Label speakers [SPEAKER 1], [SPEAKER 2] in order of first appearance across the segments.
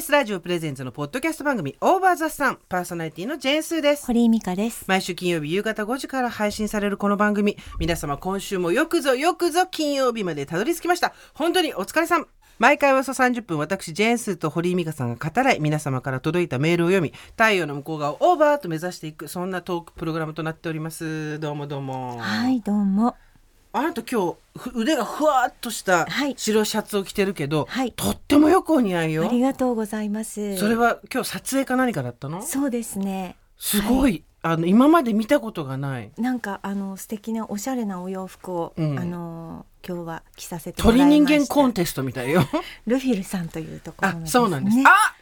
[SPEAKER 1] TBS ラジオプレゼンツのポッドキャスト番組オーバーザさんパーソナリティのジェーンスーです。
[SPEAKER 2] 堀井美香です。
[SPEAKER 1] 毎週金曜日夕方5時から配信されるこの番組。皆様今週もよくぞよくぞ金曜日までたどり着きました。本当にお疲れさん。毎回およそ30分私ジェーンスーと堀井美香さんが語らい皆様から届いたメールを読み太陽の向こう側をオーバーと目指していくそんなトークプログラムとなっております。どうもどうも。
[SPEAKER 2] はい、どうも。
[SPEAKER 1] あなた今日ふ腕がふわっとした
[SPEAKER 2] はい。
[SPEAKER 1] 白シャツを着てるけど、
[SPEAKER 2] はい。
[SPEAKER 1] とってもよくお似合い
[SPEAKER 2] あ
[SPEAKER 1] よ
[SPEAKER 2] りがとうございます。
[SPEAKER 1] それは今日撮影か何かだったの？
[SPEAKER 2] そうですね。
[SPEAKER 1] すごい、あの今まで見たことがない。
[SPEAKER 2] なんかあの素敵なおしゃれなお洋服を、
[SPEAKER 1] うん。
[SPEAKER 2] あの今日は着させてもらい
[SPEAKER 1] 鳥
[SPEAKER 2] ました。
[SPEAKER 1] 人間コンテストみたいよ。
[SPEAKER 2] ルフィルさんというところ
[SPEAKER 1] あ
[SPEAKER 2] の
[SPEAKER 1] そうなんです、
[SPEAKER 2] ね
[SPEAKER 1] あ、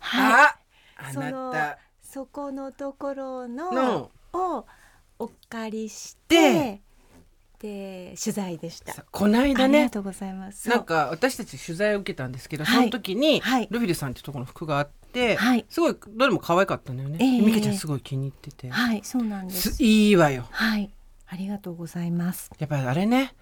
[SPEAKER 2] はい。
[SPEAKER 1] ああな
[SPEAKER 2] その
[SPEAKER 1] た
[SPEAKER 2] そこのところの
[SPEAKER 1] の。
[SPEAKER 2] をお借りし
[SPEAKER 1] で
[SPEAKER 2] て、で取材でした。
[SPEAKER 1] さこの
[SPEAKER 2] あ
[SPEAKER 1] 間ね
[SPEAKER 2] りがとうございます。
[SPEAKER 1] なんか私たち取材を受けたんですけど、
[SPEAKER 2] はい。
[SPEAKER 1] その時に、
[SPEAKER 2] はい。
[SPEAKER 1] ルフィルさんってところの服があって、
[SPEAKER 2] はい。
[SPEAKER 1] すごいどれも可愛かったんだよね、
[SPEAKER 2] ええ。
[SPEAKER 1] ミケちゃんすごい気に入ってて、
[SPEAKER 2] はい、そうなんです。
[SPEAKER 1] す。いいわよ。
[SPEAKER 2] はい、ありがとうございます。
[SPEAKER 1] やっぱりあれね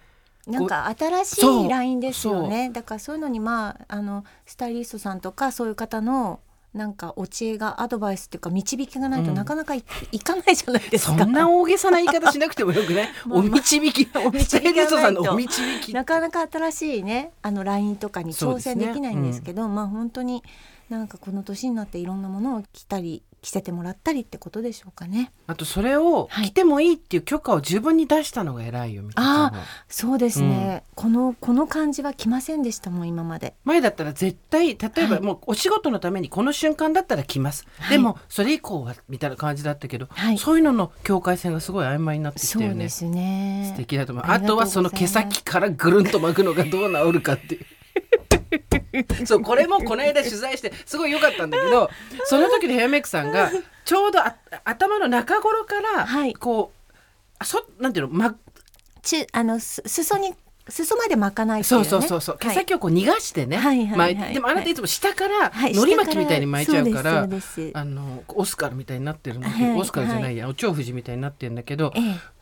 [SPEAKER 2] なんか新しいラインですよね。だからそういうのにまああのスタイリストさんとかそういう方のなんかお知恵がアドバイスっていうか導きがないと
[SPEAKER 1] うん。
[SPEAKER 2] なかなかい,、いかないじゃないですか。
[SPEAKER 1] そんな大げさな言い方しなくてもよくね。
[SPEAKER 2] まあ
[SPEAKER 1] お導き
[SPEAKER 2] お導き。
[SPEAKER 1] さんのお導き。
[SPEAKER 2] なかなか新しいねあのラインとかに挑戦できないんですけどまあ本当になんかこの年になっていろんなものを着たり着せてもらったりってことでしょうかね。
[SPEAKER 1] あとそれを
[SPEAKER 2] はい。
[SPEAKER 1] 着てもいいっていう許可を自分に出したのが偉いよみたいな
[SPEAKER 2] あそうですね、このこの感じは着ませんでしたもん今まで。
[SPEAKER 1] 前だったら絶対例えば
[SPEAKER 2] はい。
[SPEAKER 1] もうお仕事のためにこの瞬間だったら着ます、
[SPEAKER 2] はい。
[SPEAKER 1] でもそれ以降はみたいな感じだったけど、
[SPEAKER 2] はい。
[SPEAKER 1] そういうのの境界線がすごい曖昧になってきたよね。
[SPEAKER 2] そうですね。
[SPEAKER 1] 素敵だと思う。あ
[SPEAKER 2] と
[SPEAKER 1] はその毛先からぐるんと巻くのがどう治るかっていう そうこれもこの間取材してすごい良かったんだけどその時のヘアメイクさんがちょうどあ頭の中頃から
[SPEAKER 2] はい。
[SPEAKER 1] こう、あそなんていうの、ま、
[SPEAKER 2] ちあのす裾に裾まで巻かないね。
[SPEAKER 1] そうそうそうそう。毛
[SPEAKER 2] はい。
[SPEAKER 1] 先をこう逃がしてね、
[SPEAKER 2] はいはいはい
[SPEAKER 1] 巻いてでもあなたい。つも下から
[SPEAKER 2] はい
[SPEAKER 1] のり巻きみたいに巻いちゃうから、あのオスカルみたいになってるんだけど、
[SPEAKER 2] はい
[SPEAKER 1] オスカルじゃないや、お蝶富士みたいになってるんだけど
[SPEAKER 2] ええ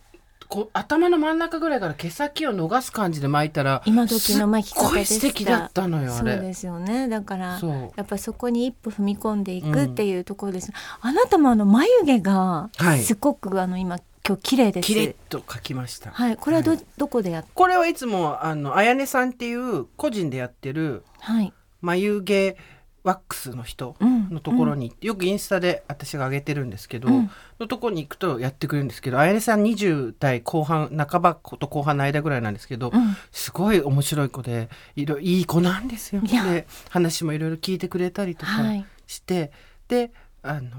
[SPEAKER 1] こう頭の真ん中ぐらいから毛先を逃す感じで巻いたら
[SPEAKER 2] 今時の巻き方で
[SPEAKER 1] 素敵だったのよあれ。
[SPEAKER 2] そうですよね。だからやっぱりそこに一歩踏み込んでいくっていうところです、あなたもあの眉毛が
[SPEAKER 1] はい。
[SPEAKER 2] すごくあの今今日綺麗です。
[SPEAKER 1] キレッと描きました、
[SPEAKER 2] はい。これはど,、
[SPEAKER 1] はい。
[SPEAKER 2] どこでやっ
[SPEAKER 1] これはいつもあのあやねさんっていう個人でやってる
[SPEAKER 2] はい。
[SPEAKER 1] 眉毛ワックスの人
[SPEAKER 2] うん。
[SPEAKER 1] のところに、よくインスタで私が上げてるんですけど、
[SPEAKER 2] うん。
[SPEAKER 1] のところに行くとやってくれるんですけどあやねさん20代後半半ばと後半の間ぐらいなんですけど、
[SPEAKER 2] うん。
[SPEAKER 1] すごい面白い子でいろいい子なんですよ。で話もいろいろ聞いてくれたりとか
[SPEAKER 2] はい。
[SPEAKER 1] して、であの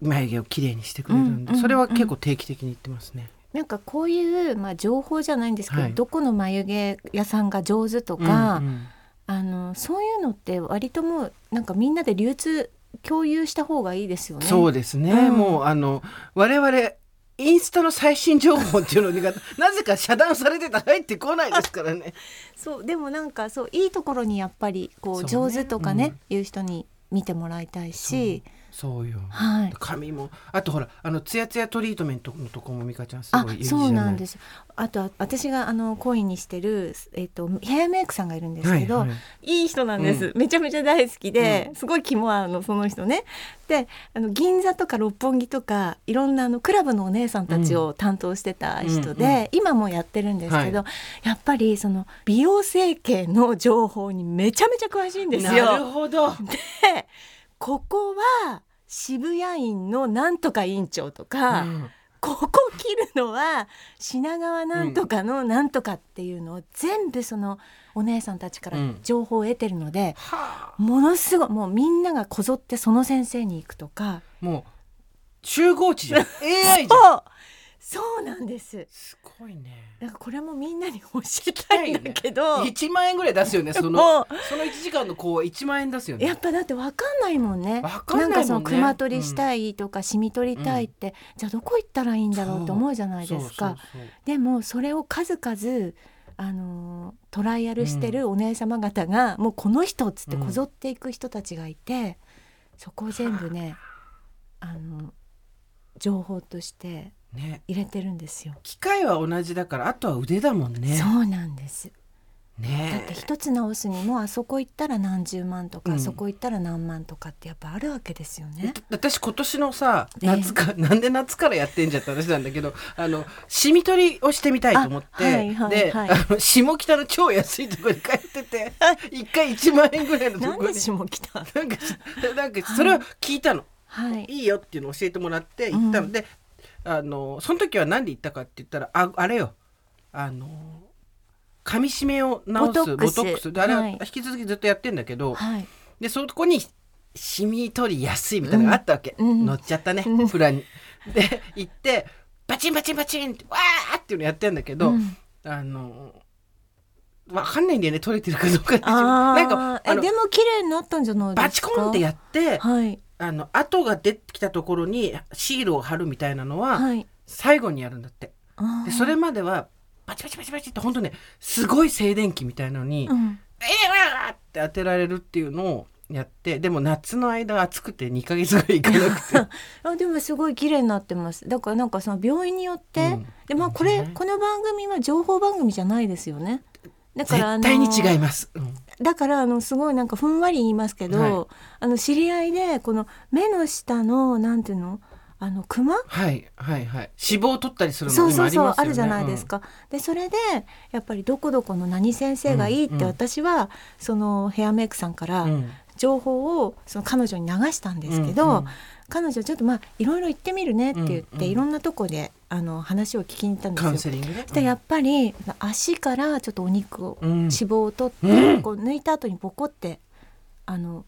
[SPEAKER 1] 眉毛をきれいにしてくれるんで、
[SPEAKER 2] うんうん
[SPEAKER 1] それは結構定期的に言ってますね。
[SPEAKER 2] なんかこういう、まあ、情報じゃないんですけど、
[SPEAKER 1] はい。
[SPEAKER 2] どこの眉毛屋さんが上手とか、
[SPEAKER 1] うんうん
[SPEAKER 2] あのそういうのって割ともうなんかみんなで流通共有した方がいいですよね。
[SPEAKER 1] そうですね、
[SPEAKER 2] うん。
[SPEAKER 1] もうあの我々インスタの最新情報っていうのにがなぜか遮断されてたら入ってこないですからね。
[SPEAKER 2] そうでもなんかそういいところにやっぱりこう上
[SPEAKER 1] ね。
[SPEAKER 2] 手とかね
[SPEAKER 1] うん。
[SPEAKER 2] いう人に見てもらいたいし、
[SPEAKER 1] そうよ。
[SPEAKER 2] はい。
[SPEAKER 1] 髪も。あとほらあのツヤツヤトリートメントのとこも美香ちゃんす
[SPEAKER 2] あ
[SPEAKER 1] ごいいいじゃない。
[SPEAKER 2] そうなんです。あと私があのコインにしてる、えっとヘアメイクさんがいるんですけど、
[SPEAKER 1] はいはい。
[SPEAKER 2] いい人なんです、めちゃめちゃ大好きで、すごい気も合うのその人ね。であの銀座とか六本木とかいろんなあのクラブのお姉さんたちを担当してた人で、
[SPEAKER 1] うんうん。
[SPEAKER 2] 今もやってるんですけど、
[SPEAKER 1] は
[SPEAKER 2] やっぱりその美容整形の情報にめちゃめちゃ詳しいんですよ。
[SPEAKER 1] なるほど。
[SPEAKER 2] でここは渋谷院のなんとか院長とか、
[SPEAKER 1] うん。
[SPEAKER 2] ここ切るのは品川なんとかのなんとかっていうのを全部そのお姉さんたちから
[SPEAKER 1] うん。
[SPEAKER 2] 情報を得てるので、
[SPEAKER 1] はあ、
[SPEAKER 2] ものすごいもうみんながこぞってその先生に行くとか。
[SPEAKER 1] もう集合値じゃん。AI じゃん。
[SPEAKER 2] そうなんです。
[SPEAKER 1] すごいね。
[SPEAKER 2] だからこれもみんなに教えたいんだけど、
[SPEAKER 1] 一万円ぐらい出すよね。そのその一時間の子は一万円出すよね。
[SPEAKER 2] やっぱだって分かんないもんね。
[SPEAKER 1] わかんないもんね。
[SPEAKER 2] かその熊取りしたいとかシミ取りたいって、じゃあどこ行ったらいいんだろうと思うじゃないですか。でもそれを数々あのトライアルしてるお姉様方が、もうこの人っつってこぞっていく人たちがいて、そこを全部ねあの情報として
[SPEAKER 1] ね。
[SPEAKER 2] 入れてるんですよ。
[SPEAKER 1] 機械は同じだからあとは腕だもんね。
[SPEAKER 2] そうなんです。
[SPEAKER 1] ね。
[SPEAKER 2] って一つ直すにもあそこ行ったら何十万とか、
[SPEAKER 1] うん。
[SPEAKER 2] あそこ行ったら何万とかってやっぱあるわけですよね。
[SPEAKER 1] 私今年のさ
[SPEAKER 2] ね
[SPEAKER 1] 夏か、なんで夏からやってんじゃって話なんだけどあのシミ取りをしてみたいと思って、
[SPEAKER 2] あはいはい
[SPEAKER 1] で、
[SPEAKER 2] はい。
[SPEAKER 1] あの下北の超安いところに帰ってて一回1万円ぐらいのところに
[SPEAKER 2] で下北？
[SPEAKER 1] なんかなんかそれを聞いたの、
[SPEAKER 2] はい。
[SPEAKER 1] い、いよっていうのを教えてもらって行ったの。で、あのその時は何で行ったかって言ったらああれよ。あの噛み締めを治す
[SPEAKER 2] ボトックス。
[SPEAKER 1] あれは
[SPEAKER 2] はい。
[SPEAKER 1] 引き続きずっとやってんだけど、
[SPEAKER 2] はい。
[SPEAKER 1] でそこにシミ取りやすいみたいなのがあったわけ、
[SPEAKER 2] うん。うん。
[SPEAKER 1] 乗っちゃったねプランに。で行ってバチンバチンバチンってわーっていうのやってんだけど、
[SPEAKER 2] うん。
[SPEAKER 1] あのわかんないんだよね取れてるかどうかって
[SPEAKER 2] あ
[SPEAKER 1] なんか
[SPEAKER 2] えでも綺麗になったんじゃないですか？
[SPEAKER 1] バチコンってやって
[SPEAKER 2] はい
[SPEAKER 1] あの跡が出てきたところにシールを貼るみたいなのは
[SPEAKER 2] はい。
[SPEAKER 1] 最後にやるんだって。
[SPEAKER 2] あー。
[SPEAKER 1] でそれまではバチバチバチバチって本当ねすごい静電気みたいなのに、
[SPEAKER 2] うん。
[SPEAKER 1] えーわーって当てられるっていうのをやってでも夏の間暑くて2ヶ月ぐらい行かなくて。
[SPEAKER 2] あでもすごい綺麗になってます。だからなんかその病院によって、
[SPEAKER 1] うん。
[SPEAKER 2] でまあこれ
[SPEAKER 1] ね。
[SPEAKER 2] この番組は情報番組じゃないですよね。だから
[SPEAKER 1] 絶対に違います、うん
[SPEAKER 2] だからあのすごいなんかふんわり言いますけど、
[SPEAKER 1] はい。
[SPEAKER 2] あの知り合いでこの目の下のなんていうの？あのクマ
[SPEAKER 1] はいはいはい。脂肪を取ったりするの
[SPEAKER 2] そうそうそう
[SPEAKER 1] 今あ
[SPEAKER 2] るじゃないですか。でそれでやっぱりどこどこの何先生がいいって
[SPEAKER 1] うん。うん
[SPEAKER 2] 私はそのヘアメイクさんから
[SPEAKER 1] うん。うん
[SPEAKER 2] 情報をその彼女に流したんですけど、
[SPEAKER 1] うんうん。
[SPEAKER 2] 彼女ちょっとまあいろいろ行ってみるねって言って、
[SPEAKER 1] うんうん。
[SPEAKER 2] いろんなとこであの話を聞きに行ったん
[SPEAKER 1] カウン
[SPEAKER 2] ですよ。
[SPEAKER 1] セリングね。
[SPEAKER 2] やっぱり足からちょっとお肉を、
[SPEAKER 1] うん。
[SPEAKER 2] 脂肪を取って、
[SPEAKER 1] うん
[SPEAKER 2] こう抜いた後にボコってあの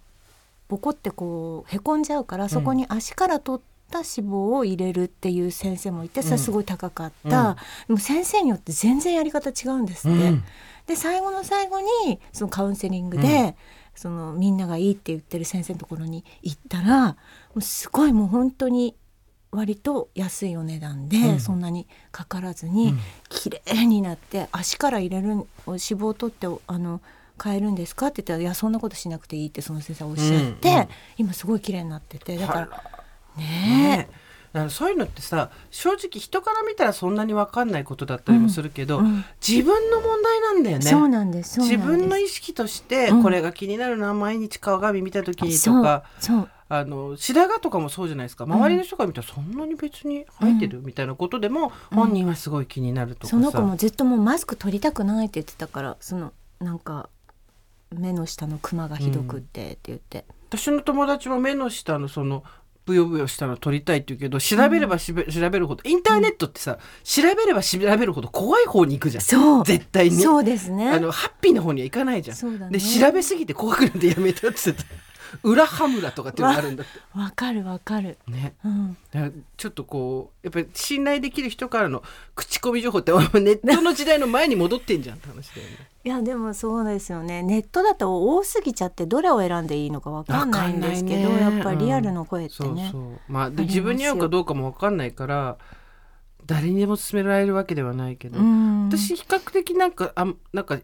[SPEAKER 2] ボコってこうへこんじゃうからそこに足から取った脂肪を入れるっていう先生もいてそれはすごい高かった、でも先生によって全然やり方違うんですって。
[SPEAKER 1] うん。
[SPEAKER 2] で最後の最後にそのカウンセリングで、そのみんながいいって言ってる先生のところに行ったらもうすごいもう本当に割と安いお値段で、
[SPEAKER 1] うん。
[SPEAKER 2] そんなにかからずに
[SPEAKER 1] うん。
[SPEAKER 2] 綺麗になって足から入れる脂肪を取ってあの変えるんですかって言ったら「いやそんなことしなくていい」ってその先生はおっしゃって、
[SPEAKER 1] うんうん。
[SPEAKER 2] 今すごい綺麗になっててだからね
[SPEAKER 1] ねだからそういうのってさ正直人から見たらそんなに分かんないことだったりもするけど、
[SPEAKER 2] うん
[SPEAKER 1] 自分の問題なんだよね。
[SPEAKER 2] そうなんです
[SPEAKER 1] 自分の意識として
[SPEAKER 2] うん。
[SPEAKER 1] これが気になるな、毎日鏡見た時にと
[SPEAKER 2] そう
[SPEAKER 1] か
[SPEAKER 2] そう
[SPEAKER 1] あの白髪とかもそうじゃないですか。周りの人が見たらそんなに別に生えてるみたいなことでも
[SPEAKER 2] うん。
[SPEAKER 1] 本人はすごい気になるとかさ、
[SPEAKER 2] その子もずっともうマスク取りたくないって言ってたからそのなんか目の下のクマがひどくってって言って、
[SPEAKER 1] 私の友達も目の下のそのブヨブヨしたの撮りたいって言うけど調べればしべ、調べるほどインターネットってさ調べれば調べるほど怖い方に行くじゃん。
[SPEAKER 2] そう。
[SPEAKER 1] 絶対に。
[SPEAKER 2] そうですね。
[SPEAKER 1] あのハッピーな方には行かないじゃん、
[SPEAKER 2] ね。
[SPEAKER 1] で調べすぎて怖くなってやめたって言ってた裏羽村とかっていうのがあるんだって。
[SPEAKER 2] わかるわかる。
[SPEAKER 1] ね。
[SPEAKER 2] うん。
[SPEAKER 1] ちょっとこうやっぱり信頼できる人からの口コミ情報ってネットの時代の前に戻ってんじゃんって話だよね。
[SPEAKER 2] いやでもそうですよね。ネットだと多すぎちゃってどれを選んでいいのかわかんないんですけど、
[SPEAKER 1] ね。
[SPEAKER 2] やっぱりリアルの声って
[SPEAKER 1] そう
[SPEAKER 2] ね、
[SPEAKER 1] そう。まあで
[SPEAKER 2] ありますよ。
[SPEAKER 1] 自分に合うかどうかも分かんないから誰にでも勧められるわけではないけど、
[SPEAKER 2] うん。
[SPEAKER 1] 私比較的なんかあんなんか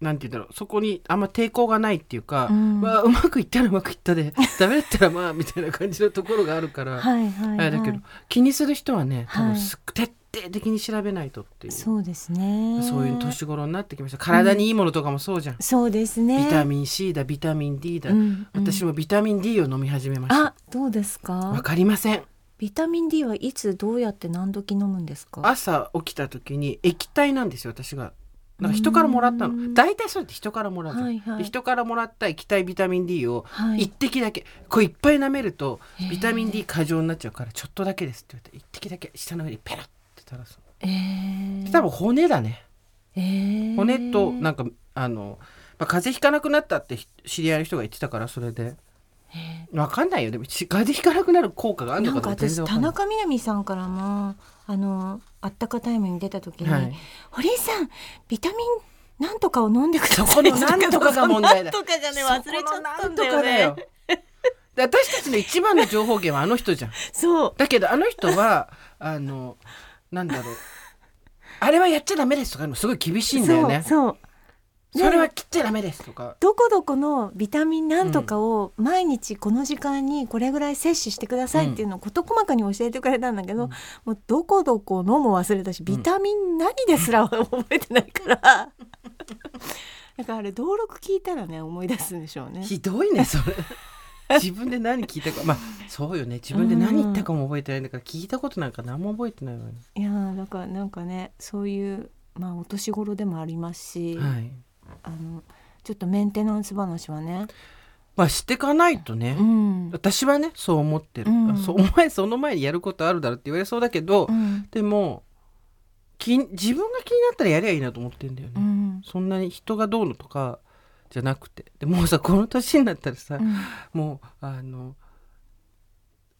[SPEAKER 1] なんて言うんだろうそこにあんま抵抗がないっていうか、
[SPEAKER 2] うん。
[SPEAKER 1] まあ、うまくいったらうまくいったで ダメだったらまあみたいな感じのところがあるから、
[SPEAKER 2] はいはい、はい、
[SPEAKER 1] あれだけど気にする人はね多
[SPEAKER 2] はい。
[SPEAKER 1] 分すっ徹底的に調べないとっていう、
[SPEAKER 2] そうですね。
[SPEAKER 1] そういう年頃になってきました。体にいいものとかもそうじゃん、
[SPEAKER 2] そうですね。
[SPEAKER 1] ビタミン C だビタミン D だ、
[SPEAKER 2] うんうん。
[SPEAKER 1] 私もビタミン D を飲み始めました。
[SPEAKER 2] あどうですか？
[SPEAKER 1] わかりません。
[SPEAKER 2] ビタミン D はいつどうやって何時飲むんですか？
[SPEAKER 1] 朝起きた時に液体なんですよ私がなんか人からもらった
[SPEAKER 2] うん。
[SPEAKER 1] の大体そうやって人からもら
[SPEAKER 2] はいはい。
[SPEAKER 1] で人からもらった液体ビタミン D を
[SPEAKER 2] はい。
[SPEAKER 1] 一滴だけ、これいっぱい舐めるとビタミン D 過剰になっちゃうからちょっとだけですって言って一滴だけ下の上にペロッて垂らす
[SPEAKER 2] えー。
[SPEAKER 1] の多分骨だね。
[SPEAKER 2] えー。
[SPEAKER 1] 骨となんかあの、まあ、風邪ひかなくなったってひ知り合いの人が言ってたからそれで
[SPEAKER 2] え
[SPEAKER 1] わかんないよ。でもし風邪ひかなくなる効果があるの
[SPEAKER 2] か
[SPEAKER 1] かどうか全然わかんない。
[SPEAKER 2] 中みな実さんからもあのあったかタイムに出た時に、
[SPEAKER 1] はい。
[SPEAKER 2] 堀井さんビタミンなんとかを飲んでください。
[SPEAKER 1] そこのなんとかが問題だ。
[SPEAKER 2] とかがね忘れちゃったんだよね。
[SPEAKER 1] 私たちの一番の情報源はあの人じゃん。
[SPEAKER 2] そう。
[SPEAKER 1] だけどあの人はあのなんだろう。あれはやっちゃダメですとかすごい厳しいんだよね。
[SPEAKER 2] そうそ
[SPEAKER 1] れは切っちゃダメですとか
[SPEAKER 2] どこどこのビタミンなんとかを毎日この時間にこれぐらい摂取してくださいっていうのを事細かに教えてくれたんだけど、
[SPEAKER 1] うん。
[SPEAKER 2] もうどこどこのも忘れたしビタミン何ですら覚えてないから、だからあれ登録聞いたらね思い出すんでしょうね。
[SPEAKER 1] ひどいねそれ。自分で何聞いたか。まあそうよね。自分で何言ったかも覚えてないんだから聞いたことなんか何も覚えてないわね
[SPEAKER 2] いやーだからなんかねそういうまあお年頃でもありますし、
[SPEAKER 1] はい
[SPEAKER 2] あのちょっとメンテナンス話はね、
[SPEAKER 1] まあしてかないとね、
[SPEAKER 2] うん。
[SPEAKER 1] 私はねそう思ってる、
[SPEAKER 2] うん。
[SPEAKER 1] そうお前その前にやることあるだろって言われそうだけど、
[SPEAKER 2] うん。
[SPEAKER 1] でも気自分が気になったらやりゃいいなと思ってんだよね、
[SPEAKER 2] うん。
[SPEAKER 1] そんなに人がどうのとかじゃなくて。でもうさこの年になったらさ、
[SPEAKER 2] うん。
[SPEAKER 1] もうあの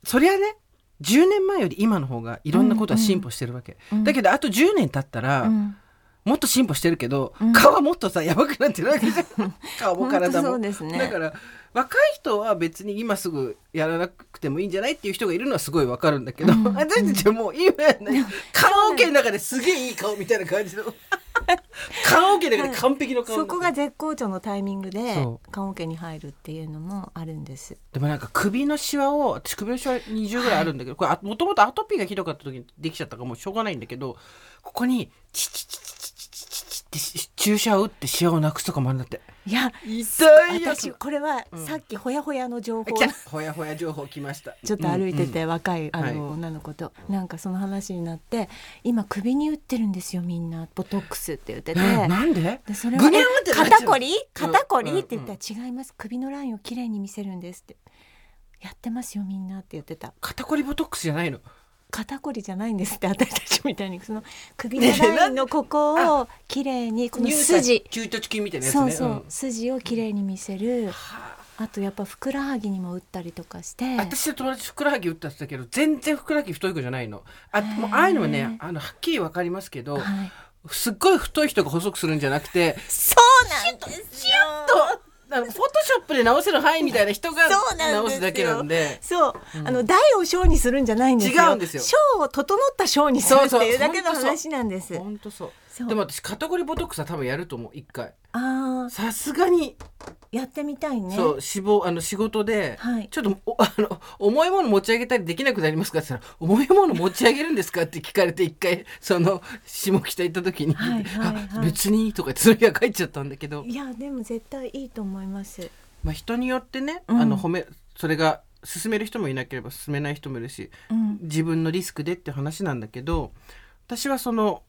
[SPEAKER 1] そりゃね10年前より今の方がいろんなことは進歩してるわけ、
[SPEAKER 2] うん。
[SPEAKER 1] だけどあと10年経ったら、
[SPEAKER 2] うん
[SPEAKER 1] もっと進歩してるけど、
[SPEAKER 2] うん、
[SPEAKER 1] 顔はもっとさやばくなってるわけじゃん。顔も体も。
[SPEAKER 2] そうです、ね、
[SPEAKER 1] だから若い人は別に今すぐやらなくてもいいんじゃないっていう人がいるのはすごいわかるんだけど、
[SPEAKER 2] うん、
[SPEAKER 1] 私たちはもう今やね。カラオケの中ですげえいい顔みたいな感じの。カラオケだから完璧の顔、は、
[SPEAKER 2] そこが絶好調のタイミングで
[SPEAKER 1] カ
[SPEAKER 2] ラオケに入るっていうのもあるんです。
[SPEAKER 1] でもなんか首のシワを私首のシワ20ぐらいあるんだけど、はい、これもともとアトピーがひどかった時にできちゃったからもうしょうがないんだけどここにチチチチってし注射を打ってシワをなくすとかもあるんだって。
[SPEAKER 2] いや
[SPEAKER 1] 痛い
[SPEAKER 2] 私これは
[SPEAKER 1] うん。
[SPEAKER 2] さっきほやほやの情報。
[SPEAKER 1] 来た。ほやほや情報来ました。
[SPEAKER 2] ちょっと歩いてて若いあ
[SPEAKER 1] はい。
[SPEAKER 2] の女の子と。なんかその話になって今首に打ってるんですよみんな。ボトックスって言ってて。
[SPEAKER 1] えなんで？
[SPEAKER 2] でそれは肩こり？肩こり？
[SPEAKER 1] うん。
[SPEAKER 2] って言ったら違います。首のラインをきれいに見せるんですって。やってますよみんなって言ってた。
[SPEAKER 1] 肩こりボトックスじゃないの
[SPEAKER 2] 肩こりじゃないんですって 私たちみたいにその首のラインのここをきれいにこの筋。
[SPEAKER 1] 中途筋みたいなやつね
[SPEAKER 2] そうそう、
[SPEAKER 1] ん。
[SPEAKER 2] 筋をきれいに見せる。
[SPEAKER 1] は
[SPEAKER 2] あとやっぱふくらはぎにも打ったりとかして。
[SPEAKER 1] あ私の友達ふくらはぎ打ったって言ったけど全然ふくらはぎ太い子じゃないの。あもうああいうのはねあのはっきりわかりますけど
[SPEAKER 2] はい、
[SPEAKER 1] すっごい太い人が細くするんじゃなくて
[SPEAKER 2] そうなんですよ。
[SPEAKER 1] とあのフォトショップで直せる範囲みたいな人が直すだけなんで。
[SPEAKER 2] そう、
[SPEAKER 1] うん
[SPEAKER 2] あの台を小にするんじゃないんですよ。
[SPEAKER 1] 違うんですよ。
[SPEAKER 2] 小を整った小にするっていうだけの話なんです。
[SPEAKER 1] 本当そう
[SPEAKER 2] そう。
[SPEAKER 1] でも私肩こりボトックスは多分やると思う一回。
[SPEAKER 2] ああ
[SPEAKER 1] さすがに。
[SPEAKER 2] やってみたいね。
[SPEAKER 1] そう脂肪あの仕事で、
[SPEAKER 2] はい。
[SPEAKER 1] ちょっとお あの重いもの持ち上げたりできなくなりますかって言ったら重いもの持ち上げるんですかって聞かれて一回その下北行った時に、
[SPEAKER 2] はいはいはい。
[SPEAKER 1] あ別にとか言ってその日は帰っちゃったんだけど、
[SPEAKER 2] いやでも絶対いいと思います。
[SPEAKER 1] まあ、人によってね、
[SPEAKER 2] うん。
[SPEAKER 1] あの褒めそれが進める人もいなければ進めない人もいるし
[SPEAKER 2] うん。
[SPEAKER 1] 自分のリスクでって話なんだけど私はその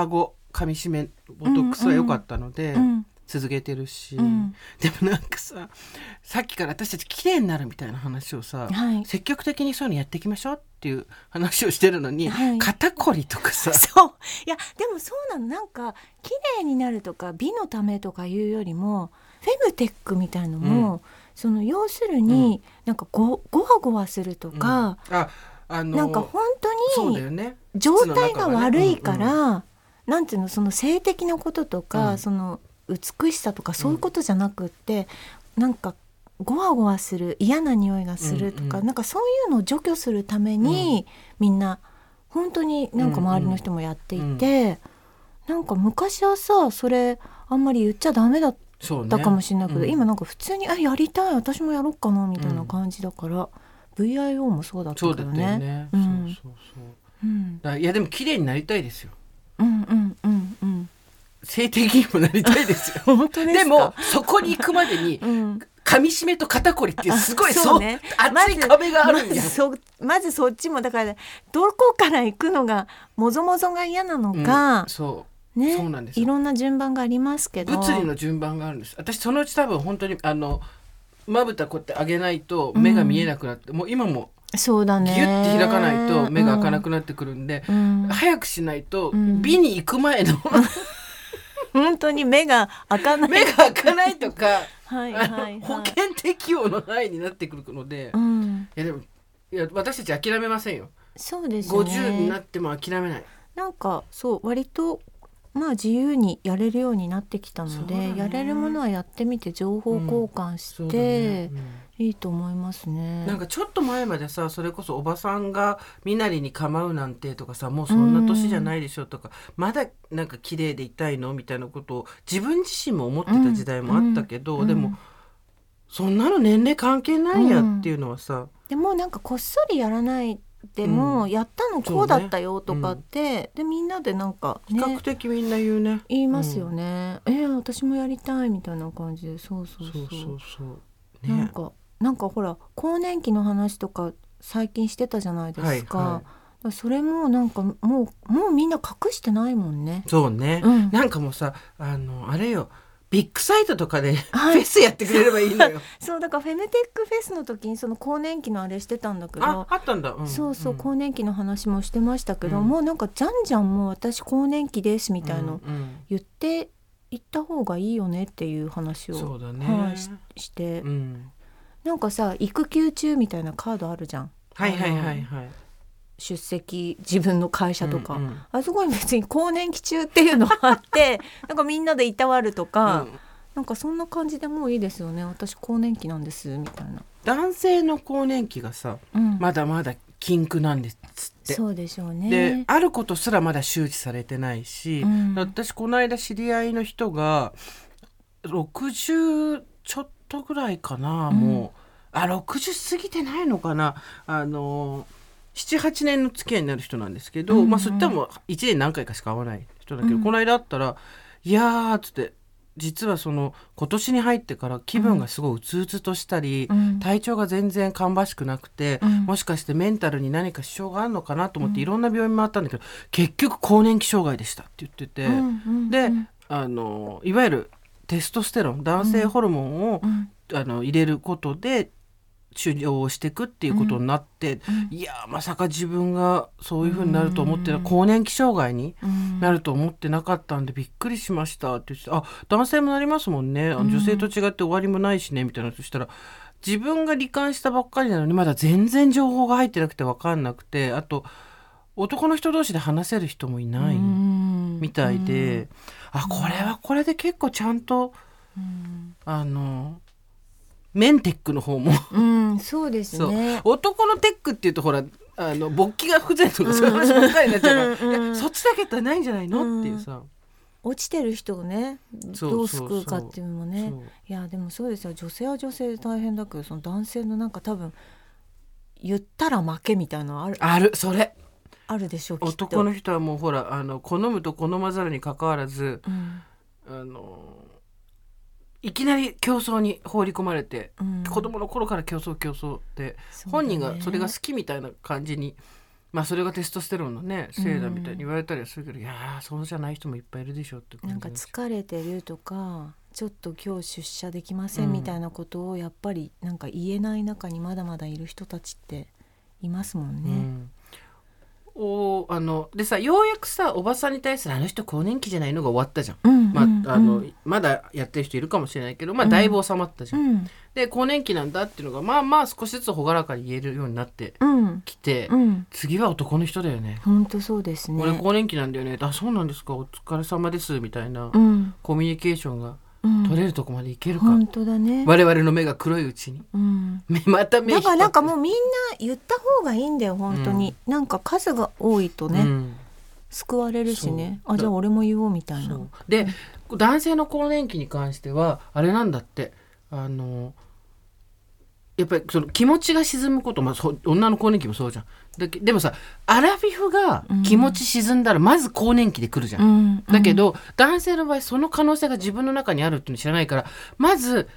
[SPEAKER 1] 顎噛み締めボトックスは良かったので、
[SPEAKER 2] うん
[SPEAKER 1] 続けてるし、
[SPEAKER 2] うん。
[SPEAKER 1] でもなんかささっきから私たち綺麗になるみたいな話をさ、
[SPEAKER 2] はい。
[SPEAKER 1] 積極的にそういうのやっていきましょうっていう話をしてるのに、
[SPEAKER 2] はい。
[SPEAKER 1] 肩こりとかさ。
[SPEAKER 2] そう。いやでもそうなの。なんか綺麗になるとか美のためとかいうよりもフェムテックみたいのも、その要するに、なんかごごわごわするとか、
[SPEAKER 1] ああの
[SPEAKER 2] なんか本
[SPEAKER 1] そう
[SPEAKER 2] 当に
[SPEAKER 1] だよね。
[SPEAKER 2] 状態が悪いから、なんていうのその性的なこととか、
[SPEAKER 1] うん。
[SPEAKER 2] その美しさとかそういうことじゃなくって、なんかゴワゴワする嫌な匂いがするとか、
[SPEAKER 1] うんうん
[SPEAKER 2] なんかそういうのを除去するために、みんな本当になんか周りの人もやっていて、なんか昔はさそれあんまり言っちゃダメだったかもしれないけど、
[SPEAKER 1] うん
[SPEAKER 2] 今なんか普通に「あやりたい私もやろうかな」みたいな感じだから、VIO もそうだった
[SPEAKER 1] そうだった
[SPEAKER 2] けどね。
[SPEAKER 1] よね、
[SPEAKER 2] うん。
[SPEAKER 1] そうそうそう。
[SPEAKER 2] うん
[SPEAKER 1] だからいやでも綺麗になりたいですよ
[SPEAKER 2] うんうんうんうん。
[SPEAKER 1] 性的にもなりたいですよ。
[SPEAKER 2] 本当ですか？
[SPEAKER 1] でもそこに行くまでに
[SPEAKER 2] うん、
[SPEAKER 1] 噛み締めと肩こりってすごい
[SPEAKER 2] あ
[SPEAKER 1] そう
[SPEAKER 2] ね。
[SPEAKER 1] 厚い壁があるんや。
[SPEAKER 2] まずそまずそっちもだからどこから行くのがもぞもぞが嫌なのか
[SPEAKER 1] うん、そ
[SPEAKER 2] ね
[SPEAKER 1] そうなんですよ。
[SPEAKER 2] いろんな順番がありますけ
[SPEAKER 1] う
[SPEAKER 2] ど。
[SPEAKER 1] 物理の順番があるんです。私そのうち多分本当にあのまぶたこうやって上げないと目が見えなくなって、もう今も
[SPEAKER 2] そうだね。
[SPEAKER 1] ギュッて開かないと目が開かなくなってくるんで、
[SPEAKER 2] うん、うん
[SPEAKER 1] 早くしないと
[SPEAKER 2] ん。
[SPEAKER 1] 美に行く前の
[SPEAKER 2] 本当に目が開かない。
[SPEAKER 1] 目が開かないとか
[SPEAKER 2] はいはいはい。
[SPEAKER 1] 保険適用の範囲になってくるので、い
[SPEAKER 2] うん、
[SPEAKER 1] やでもいや私たち諦めませんよ。
[SPEAKER 2] そうですよね。
[SPEAKER 1] 50になっても諦めない。
[SPEAKER 2] なんかそう割とまあ自由にやれるようになってきたので、
[SPEAKER 1] ね。
[SPEAKER 2] やれるものはやってみて情報交換して、
[SPEAKER 1] だね
[SPEAKER 2] いいと思いますね。
[SPEAKER 1] うんなんかちょっと前までさそれこそおばさんが身なりに構うなんてとかさもうそんな年じゃないでしょとか、まだなんか綺麗でいたいのみたいなことを自分自身も思ってた時代もあったけど、
[SPEAKER 2] うん。
[SPEAKER 1] でもそんなの年齢関係ないやっていうのはさ、
[SPEAKER 2] でもなんかこっそりやらないでも、やったのこうだったよとかって、でみんなでなんか
[SPEAKER 1] 比較
[SPEAKER 2] ね
[SPEAKER 1] 的みんな言うね。
[SPEAKER 2] 言いますよね、えー私もやりたいみたいな感じで。そうそうそう。
[SPEAKER 1] そうそうそう。ね。
[SPEAKER 2] なんかなんかほら更年期の話とか最近してたじゃないですか,、
[SPEAKER 1] はいはい。
[SPEAKER 2] それもなんかもうもうみんな隠してないもんね。
[SPEAKER 1] そうね、
[SPEAKER 2] うん。
[SPEAKER 1] なんかもうさあのあれよ。ビッグサイトとかでフ
[SPEAKER 2] はい。
[SPEAKER 1] ェスやってくれればいいのよ。
[SPEAKER 2] そうだからフェムテックフェスの時にその更年期のあれしてたんだけ
[SPEAKER 1] あ
[SPEAKER 2] ど。
[SPEAKER 1] あったんだ。ん。
[SPEAKER 2] そうそう、
[SPEAKER 1] ん。
[SPEAKER 2] 更年期の話もしてましたけど、
[SPEAKER 1] うん。
[SPEAKER 2] もうなんかじゃんじゃんもう私更年期ですみたいの言っていった方がいいよねっていう話を
[SPEAKER 1] そうだね。
[SPEAKER 2] はいしして、
[SPEAKER 1] うん
[SPEAKER 2] なんかさ育休中みたいなカードあるじゃん。
[SPEAKER 1] はいはいはいはい。
[SPEAKER 2] 出席自分の会社とか、
[SPEAKER 1] うんうん。
[SPEAKER 2] あそこに別に更年期中っていうのがあって なんかみんなでいたわるとか、
[SPEAKER 1] うん。
[SPEAKER 2] なんかそんな感じでもういいですよね。私更年期なんですみたいな、
[SPEAKER 1] 男性の更年期がさ
[SPEAKER 2] うん。
[SPEAKER 1] まだまだ禁句なんですって。
[SPEAKER 2] そうでしょうね。
[SPEAKER 1] であることすらまだ周知されてないし、
[SPEAKER 2] うん。
[SPEAKER 1] 私この間知り合いの人が60ちょっとぐらいかな、
[SPEAKER 2] うん。
[SPEAKER 1] もうあ60過ぎてないのかな？あの78年の付き合いになる人なんですけど、
[SPEAKER 2] うんうん
[SPEAKER 1] まあそったらもう1年何回かしか会わない人だけど、
[SPEAKER 2] うん。
[SPEAKER 1] この間会ったら「いやー」っつって実はその今年に入ってから気分がすごいうつうつとしたり、
[SPEAKER 2] うん。
[SPEAKER 1] 体調が全然芳しくなくて、
[SPEAKER 2] うん。
[SPEAKER 1] もしかしてメンタルに何か支障があるのかなと思っていろんな病院回ったんだけど、結局更年期障害でしたって言ってて、
[SPEAKER 2] うんうん
[SPEAKER 1] で、
[SPEAKER 2] うん。
[SPEAKER 1] あのいわゆるテストステロン男性ホルモンを、
[SPEAKER 2] うん。
[SPEAKER 1] あの入れることで治療をしていくっていうことになって、
[SPEAKER 2] うん。
[SPEAKER 1] いやーまさか自分がそういうふうになると思ってな
[SPEAKER 2] うん。
[SPEAKER 1] 更年期障害に
[SPEAKER 2] うん。
[SPEAKER 1] なると思ってなかったんでびっくりしましたって言ってあ男性もなりますもんね。女性と違って終わりもないしねみたいなそしたら自分が罹患したばっかりなのにまだ全然情報が入ってなくて分かんなくてあと男の人同士で話せる人もいない
[SPEAKER 2] うん。
[SPEAKER 1] みたいで、あこれはこれで結構ちゃんと
[SPEAKER 2] うん。
[SPEAKER 1] あのメンテックの方も。
[SPEAKER 2] うん、そうですね。
[SPEAKER 1] 男のテックっていうとほらあの勃起が不全とかそういう話ばっかりになっちゃうから、
[SPEAKER 2] うん
[SPEAKER 1] そっちだけってないんじゃないのっていうさ、
[SPEAKER 2] 落ちてる人をねどう救うかっていうのもね。いやでもそうですよ。女性は女性で大変だけどその男性のなんか多分言ったら負けみたいなのある。
[SPEAKER 1] ある。それ。
[SPEAKER 2] あるでしょう
[SPEAKER 1] 男の人はもうほらあの好むと好まざるにかかわらず
[SPEAKER 2] うん。
[SPEAKER 1] あのいきなり競争に放り込まれて、
[SPEAKER 2] うん。
[SPEAKER 1] 子供の頃から競争競争って、
[SPEAKER 2] そうだね。
[SPEAKER 1] 本人がそれが好きみたいな感じにまあそれがテストステロンのねせいだみたいに言われたりはするけど、いやーそうじゃない人もいっぱいいるでしょって
[SPEAKER 2] なんか疲れてるとかちょっと今日出社できません。みたいなことをやっぱりなんか言えない中にまだまだいる人たちっていますもんね。
[SPEAKER 1] うんおあのでさようやくさおばさんに対するあの人更年期じゃないのが終わったじゃん。
[SPEAKER 2] うん
[SPEAKER 1] まあ
[SPEAKER 2] うん
[SPEAKER 1] あの
[SPEAKER 2] うん
[SPEAKER 1] まだやってる人いるかもしれないけど、まあ、だいぶ収まったじゃん。
[SPEAKER 2] うん
[SPEAKER 1] で更年期なんだっていうのがまあまあ少しずつ朗らかに言えるようになって
[SPEAKER 2] うん
[SPEAKER 1] きて、
[SPEAKER 2] うん
[SPEAKER 1] 次は男の人だよね。
[SPEAKER 2] 本当そうですね。
[SPEAKER 1] 俺更年期なんだよね。あそうなんですかお疲れ様ですみたいな
[SPEAKER 2] うん
[SPEAKER 1] コミュニケーションが
[SPEAKER 2] うん
[SPEAKER 1] 取れるとこまでいけるか、
[SPEAKER 2] 本当だね。
[SPEAKER 1] 我々の目が黒いうちに。
[SPEAKER 2] うん。
[SPEAKER 1] 目また目
[SPEAKER 2] だからなんかも
[SPEAKER 1] う
[SPEAKER 2] うみんな言った方がいいんだよ本当に、なんか数が多いとね、
[SPEAKER 1] ん。
[SPEAKER 2] 救われるしね。あじゃあ俺も言おうみたいな。
[SPEAKER 1] で男性の更年期に関してはあれなんだって。あのやっぱりその気持ちが沈むこと、まあ、女の更年期もそうじゃん。だけでもさアラフィフが気持ち沈んだらまず更年期で来るじゃん、
[SPEAKER 2] うん。
[SPEAKER 1] だけど、男性の場合その可能性が自分の中にあるっていうの知らないからまず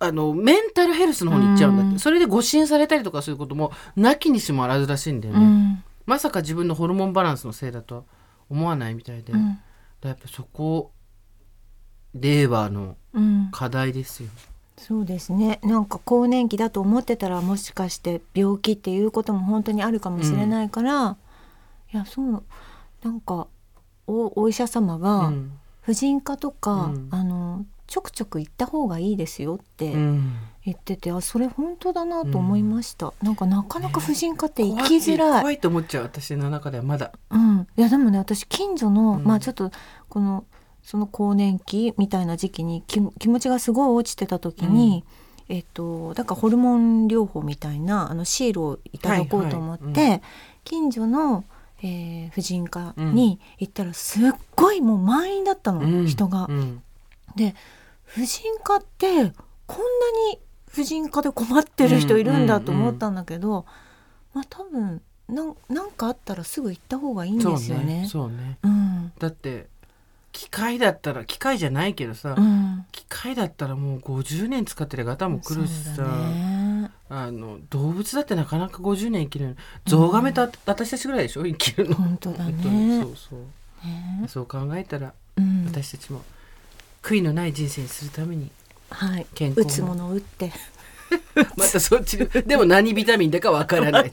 [SPEAKER 1] あのメンタルヘルスの方に行っちゃうんだって、
[SPEAKER 2] うん。
[SPEAKER 1] それで誤診されたりとかすることもなきにしもあらずらしいんだよね、
[SPEAKER 2] うん。
[SPEAKER 1] まさか自分のホルモンバランスのせいだとは思わないみたいで、だやっぱそこ令和の
[SPEAKER 2] うん。
[SPEAKER 1] 課題ですよ。
[SPEAKER 2] そうですね。なんか更年期だと思ってたらもしかして病気っていうことも本当にあるかもしれないから、いやそうなんかおお医者様
[SPEAKER 1] う
[SPEAKER 2] が
[SPEAKER 1] ん。
[SPEAKER 2] 婦人科とか、
[SPEAKER 1] うん。
[SPEAKER 2] あのちょくちょく行った方がいいですよって
[SPEAKER 1] うん。
[SPEAKER 2] 言ってて、あそれ本当だなと思いました、なんかなかなか婦人科って行きづらい、
[SPEAKER 1] 怖いと思っちゃう私の中ではまだ。
[SPEAKER 2] うん、いやでもね私近所の、
[SPEAKER 1] うん。
[SPEAKER 2] まあちょっとこのその更年期みたいな時期に気気持ちがすごい落ちてた時に、えっとだからホルモン療法みたいなあのシールをいただこうと思って、
[SPEAKER 1] はいは
[SPEAKER 2] 近所の、えー婦人科に行ったらすっごいもう満員だったの、
[SPEAKER 1] うん。
[SPEAKER 2] 人が。
[SPEAKER 1] うん。
[SPEAKER 2] で婦人科ってこんなに婦人科で困ってる人いるんだと思ったんだけど、まあ多分なんなんかあったらすぐ行った方がいいんですよね。
[SPEAKER 1] そうね。
[SPEAKER 2] うん。
[SPEAKER 1] だって機械だったら機械じゃないけどさ、
[SPEAKER 2] うん。
[SPEAKER 1] 機械だったらもう50年使ってる方も来るしさ、
[SPEAKER 2] ね。
[SPEAKER 1] あの動物だってなかなか50年生きるのゾウガメとあ私たちぐらいでしょ？生きるの。
[SPEAKER 2] 本当だ
[SPEAKER 1] 本当に。
[SPEAKER 2] ね
[SPEAKER 1] そうそう。
[SPEAKER 2] ね。
[SPEAKER 1] そう考えたら
[SPEAKER 2] うん。
[SPEAKER 1] 私たちも悔いのない人生にするために
[SPEAKER 2] はい。
[SPEAKER 1] 健康
[SPEAKER 2] 打つものを打って。
[SPEAKER 1] またそっちででも何ビタミンだかわからない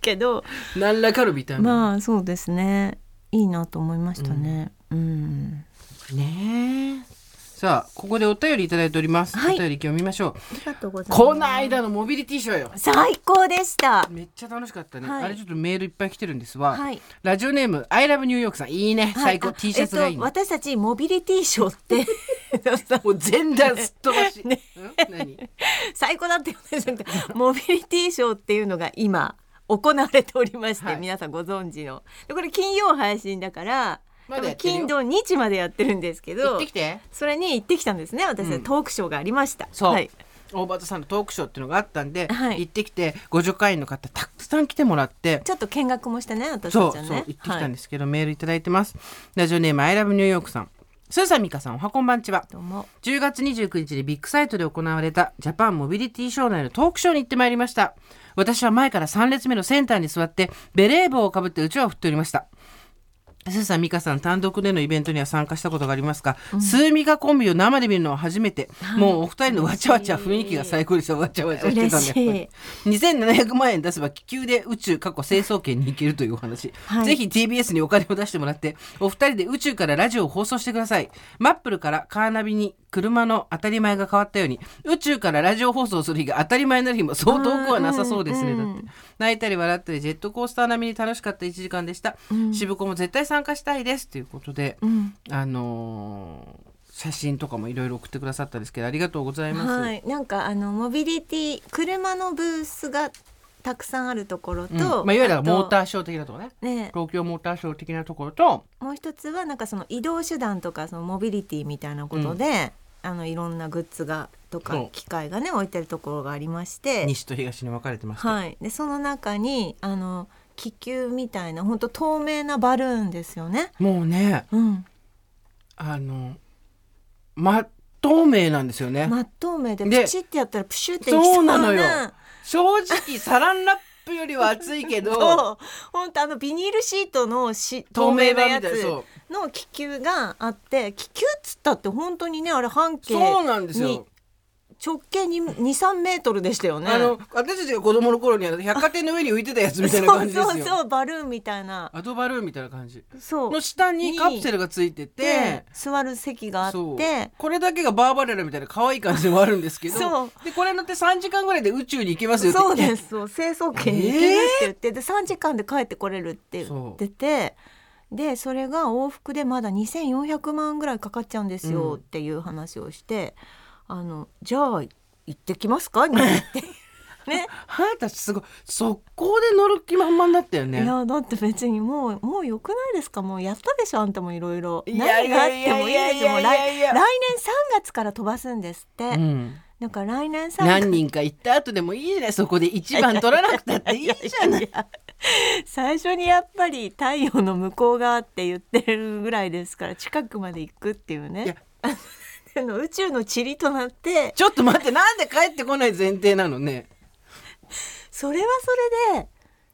[SPEAKER 2] けど。
[SPEAKER 1] 何らかのビタミン、
[SPEAKER 2] まあそうですねいいなと思いましたね。うん。
[SPEAKER 1] ねえ。さあここでお便りいただいております、
[SPEAKER 2] はい。
[SPEAKER 1] お便り今日見ましょう。
[SPEAKER 2] ありがとうございます。
[SPEAKER 1] この間のモビリティショーよ。
[SPEAKER 2] 最高でした。
[SPEAKER 1] めっちゃ楽しかったね、
[SPEAKER 2] はい。
[SPEAKER 1] あれちょっとメールいっぱい来てるんですわ、
[SPEAKER 2] はい。
[SPEAKER 1] ラジオネーム I love ニューヨークさん。いいね、最高。
[SPEAKER 2] あ
[SPEAKER 1] T シャツがいい
[SPEAKER 2] えっ
[SPEAKER 1] ね、
[SPEAKER 2] と、私たちモビリティショーって
[SPEAKER 1] もう前段すっ飛ばし、
[SPEAKER 2] ね。最高だったよ。ね モビリティショーっていうのが今行われておりまして、
[SPEAKER 1] はい。
[SPEAKER 2] 皆さんご存知の。でこれ金曜配信だから
[SPEAKER 1] まだ
[SPEAKER 2] 金土日までやってるんですけ
[SPEAKER 1] 行
[SPEAKER 2] ど
[SPEAKER 1] ってきて。
[SPEAKER 2] それに行ってきたんですね私、
[SPEAKER 1] うん。
[SPEAKER 2] トークショーがありました。
[SPEAKER 1] そう、
[SPEAKER 2] はい、
[SPEAKER 1] 大畑さんのトークショーっていうのがあったんで、
[SPEAKER 2] はい。
[SPEAKER 1] 行ってきて互助会員の方たくさん来てもらって
[SPEAKER 2] ちょっと見学もしてね私
[SPEAKER 1] そう
[SPEAKER 2] たちはね。
[SPEAKER 1] そう行ってきたん
[SPEAKER 2] はい
[SPEAKER 1] ですけど、メールいただいてます。ラジオネーム I love New York さん。スーさんミカさんおはこんばんちは。
[SPEAKER 2] どうも。
[SPEAKER 1] 10月29日にビッグサイトで行われたジャパンモビリティショー内のトークショーに行ってまいりました私は前から3列目のセンターに座ってベレー帽をかぶってうちわを振っておりました。スーさん、ミカさん、単独でのイベントには参加したことがありますが、スーミカコンビを生で見るのは初めて、もうお二人のわちゃわちゃ雰囲気が最高でした。わちゃわちゃしてたんで、
[SPEAKER 2] 嬉
[SPEAKER 1] やっぱり。2700万円出せば気球で宇宙過去成層圏に行けるというお話、
[SPEAKER 2] はい。
[SPEAKER 1] ぜひ TBS にお金を出してもらってお二人で宇宙からラジオを放送してください。マップルからカーナビに車の当たり前が変わったように宇宙からラジオ放送する日が当たり前になる日もそう遠くはなさそうですね。
[SPEAKER 2] うん。
[SPEAKER 1] だって泣いたり笑ったりジェットコースター並みに楽しかった1時間でした、渋子も絶対参加したいです。ということで、
[SPEAKER 2] うん。
[SPEAKER 1] あのー写真とかもいろいろ送ってくださったんですけどありがとうございます、
[SPEAKER 2] はい、なんかあのモビリティ車のブースがたくさんあるところと、
[SPEAKER 1] うん。まあ、いわゆるモーターショー的なところね。
[SPEAKER 2] ね。
[SPEAKER 1] 東京モーターショー的なところと
[SPEAKER 2] もう一つはなんかその移動手段とかそのモビリティみたいなことで、あのいろんなグッズがとか機械がね置いてるところがありまして、
[SPEAKER 1] 西と東に分かれてました、
[SPEAKER 2] はい、でその中にあの気球みたいな本当透明なバルーンですよね。
[SPEAKER 1] もうね
[SPEAKER 2] うん、
[SPEAKER 1] あの真透明なんですよね、
[SPEAKER 2] 真っ透明で
[SPEAKER 1] で
[SPEAKER 2] プチってやったらプシュって
[SPEAKER 1] そうなのよ。
[SPEAKER 2] な。
[SPEAKER 1] 正直サランラップよりは厚いけど。
[SPEAKER 2] 本当あのビニールシートのし透
[SPEAKER 1] 透明
[SPEAKER 2] なやつの気球があって気球っつったって本当にねあれ半径
[SPEAKER 1] そうなんですよ。
[SPEAKER 2] に直径に23メートルでしたよね。
[SPEAKER 1] あの私たちが子供の頃には百貨店の上に浮いてたやつみたいな感じですよ。
[SPEAKER 2] そうそうそうバルーンみたいな。
[SPEAKER 1] アドバルーンみたいな感じ。
[SPEAKER 2] そう。
[SPEAKER 1] の下にカプセルがついてて
[SPEAKER 2] で座る席があって。
[SPEAKER 1] これだけがバーバレラみたいな可愛い感じでもあるんですけど
[SPEAKER 2] そう。
[SPEAKER 1] でこれ乗って3時間ぐらいで宇宙に行けますよって。
[SPEAKER 2] そうですそう。成層圏に行けるって言って、で3時間で帰ってこれるって言っててでそれが往復でまだ2400万ぐらいかかっちゃうんですよ
[SPEAKER 1] うん
[SPEAKER 2] っていう話をして、あのじゃあ行ってきますか？にって。ね。
[SPEAKER 1] あなたすごい速攻で乗る気満々だったよね。
[SPEAKER 2] いやだって別にもうもう良くないですか？もうやったでしょ？あんたもいろいろ何があってもいいですよ。来年3月から飛ばすんですって、
[SPEAKER 1] うん。
[SPEAKER 2] だから来年3月。
[SPEAKER 1] 何人か行った後でもいいじゃないそこで一番取らなくたっていいじゃない。
[SPEAKER 2] 最初にやっぱり太陽の向こう側って言ってるぐらいですから近くまで行くっていう
[SPEAKER 1] いや
[SPEAKER 2] ねあの宇宙の塵となって
[SPEAKER 1] ちょっと待ってなんで帰ってこない前提なのね。
[SPEAKER 2] それはそれで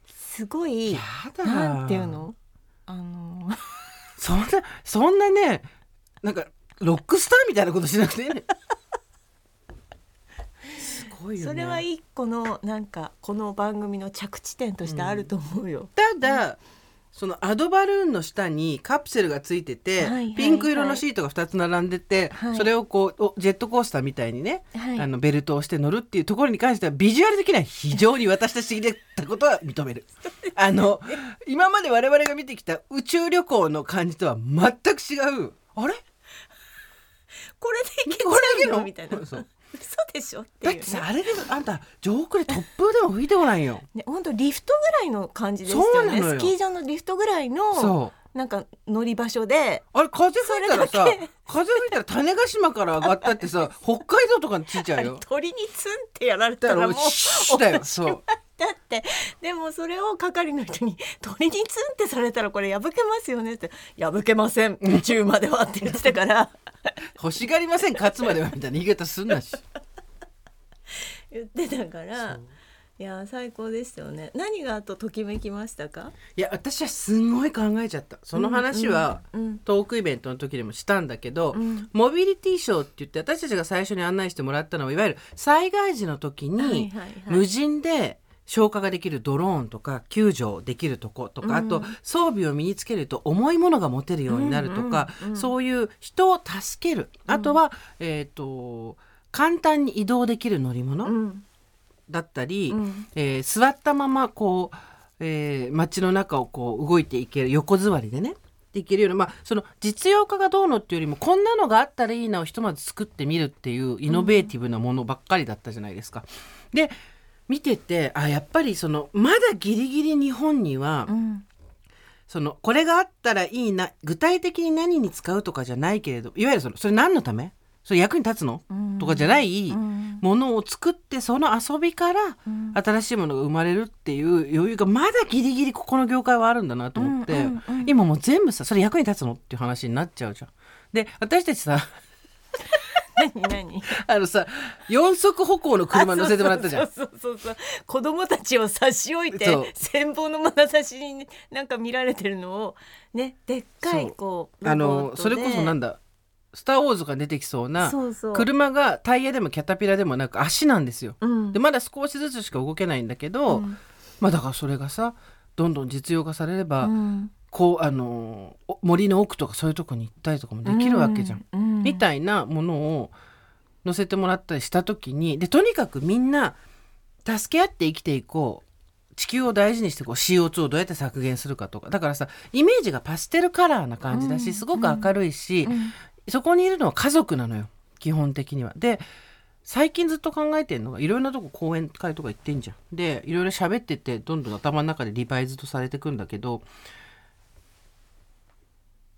[SPEAKER 2] すごい
[SPEAKER 1] やだ。
[SPEAKER 2] なんていうの？あの
[SPEAKER 1] そんなそんなねなんかロックスターみたいなことしなくていいねすごいよね。
[SPEAKER 2] それは一個のなんかこの番組の着地点としてあると思うよ。
[SPEAKER 1] ただ、そのアドバルーンの下にカプセルがついてて、
[SPEAKER 2] はいはい
[SPEAKER 1] ピンク色のシートが2つ並んでて、
[SPEAKER 2] はい。
[SPEAKER 1] それをこうおジェットコースターみたいにね、
[SPEAKER 2] はい。
[SPEAKER 1] あのベルトをして乗るっていうところに関してはビジュアル的には非常に私たち的だったことは認める。あの今まで我々が見てきた宇宙旅行の感じとは全く違う。あれ？
[SPEAKER 2] これでいけちゃうの？みたいな。
[SPEAKER 1] そう
[SPEAKER 2] 嘘でしょっていう、ね
[SPEAKER 1] だって、さあれであんた上空で突風でも吹いてこないよ。
[SPEAKER 2] ね本当リフトぐらいの感じでしたよね。スキー場のリフトぐらいのなんか乗り場所で。
[SPEAKER 1] あれ風吹いたらさ風吹いたら種子島から上がったってさ北海道とかについちゃうよ。
[SPEAKER 2] 鳥にツンってやられた
[SPEAKER 1] らら
[SPEAKER 2] もう
[SPEAKER 1] だよそう
[SPEAKER 2] だって。でもそれを係の人に「鳥にツンってされたらこれ破けますよね」って「破けません。宇宙までは」って言ってたから。
[SPEAKER 1] 欲しがりません。勝つまではみたいな言い方すんなし。
[SPEAKER 2] 言ってたから。いや最高ですよね。何があとときめきましたか？
[SPEAKER 1] いや私はすんごい考えちゃった。その話は、
[SPEAKER 2] うんうん。
[SPEAKER 1] トークイベントの時でもしたんだけど、
[SPEAKER 2] うん。
[SPEAKER 1] モビリティショーって言って私たちが最初に案内してもらったのはいわゆる災害時の時に、
[SPEAKER 2] はいはいはい。
[SPEAKER 1] 無人で消火ができるドローンとか救助できるとことか、
[SPEAKER 2] うん。
[SPEAKER 1] あと装備を身につけると重いものが持てるようになるとか、そういう人を助ける。あとは、えっ、と簡単に移動できる乗り物
[SPEAKER 2] うん。
[SPEAKER 1] だったり、
[SPEAKER 2] うん。
[SPEAKER 1] えー座ったままこう、えー街の中をこう動いていける横座りでねできるような、まあ、その実用化がどうのっていうよりもこんなのがあったらいいなをひとまず作ってみるっていうイノベーティブなものばっかりだったじゃないですか。で見ててあやっぱりそのまだギリギリ日本には、
[SPEAKER 2] うん。
[SPEAKER 1] そのこれがあったらいいな具体的に何に使うとかじゃないけれどいわゆるそのそれ何のため？それ役に立つの、
[SPEAKER 2] うん。
[SPEAKER 1] とかじゃない
[SPEAKER 2] うん。
[SPEAKER 1] ものを作ってその遊びから
[SPEAKER 2] うん。
[SPEAKER 1] 新しいものが生まれるっていう余裕がまだギリギリここの業界はあるんだなと思って、
[SPEAKER 2] うんうんうん。
[SPEAKER 1] 今もう全部さそれ役に立つの？っていう話になっちゃうじゃん。で私たちさ
[SPEAKER 2] 何何？
[SPEAKER 1] あのさ四足歩行の車乗せてもらったじゃん。
[SPEAKER 2] そうそうそうそう。子供たちを差し置いて
[SPEAKER 1] そう。
[SPEAKER 2] 羨望の眼差しになんか見られてるのをねでっかいこう
[SPEAKER 1] あのそれこそなんだ「スター・ウォーズ」が出てきそうな
[SPEAKER 2] そうそう。
[SPEAKER 1] 車がタイヤでもキャタピラでもなく足なんですよ。
[SPEAKER 2] うん。
[SPEAKER 1] でまだ少しずつしか動けないんだけど、
[SPEAKER 2] うん。
[SPEAKER 1] まあだからそれがさどんどん実用化されれば、
[SPEAKER 2] うん
[SPEAKER 1] こうあのお森の奥とかそういうとこに行ったりとかもできるわけじゃん。
[SPEAKER 2] うん
[SPEAKER 1] みたいなものを載せてもらったりした時にでとにかくみんな助け合って生きていこう地球を大事にしてこう CO2 をどうやって削減するかとかだからさイメージがパステルカラーな感じだし、
[SPEAKER 2] うん
[SPEAKER 1] すごく明るいし、
[SPEAKER 2] うん
[SPEAKER 1] そこにいるのは家族なのよ基本的には。で最近ずっと考えてるのがいろんなとこ講演会とか行ってんじゃん。でいろいろ喋っててどんどん頭の中でリバイズとされてくんだけど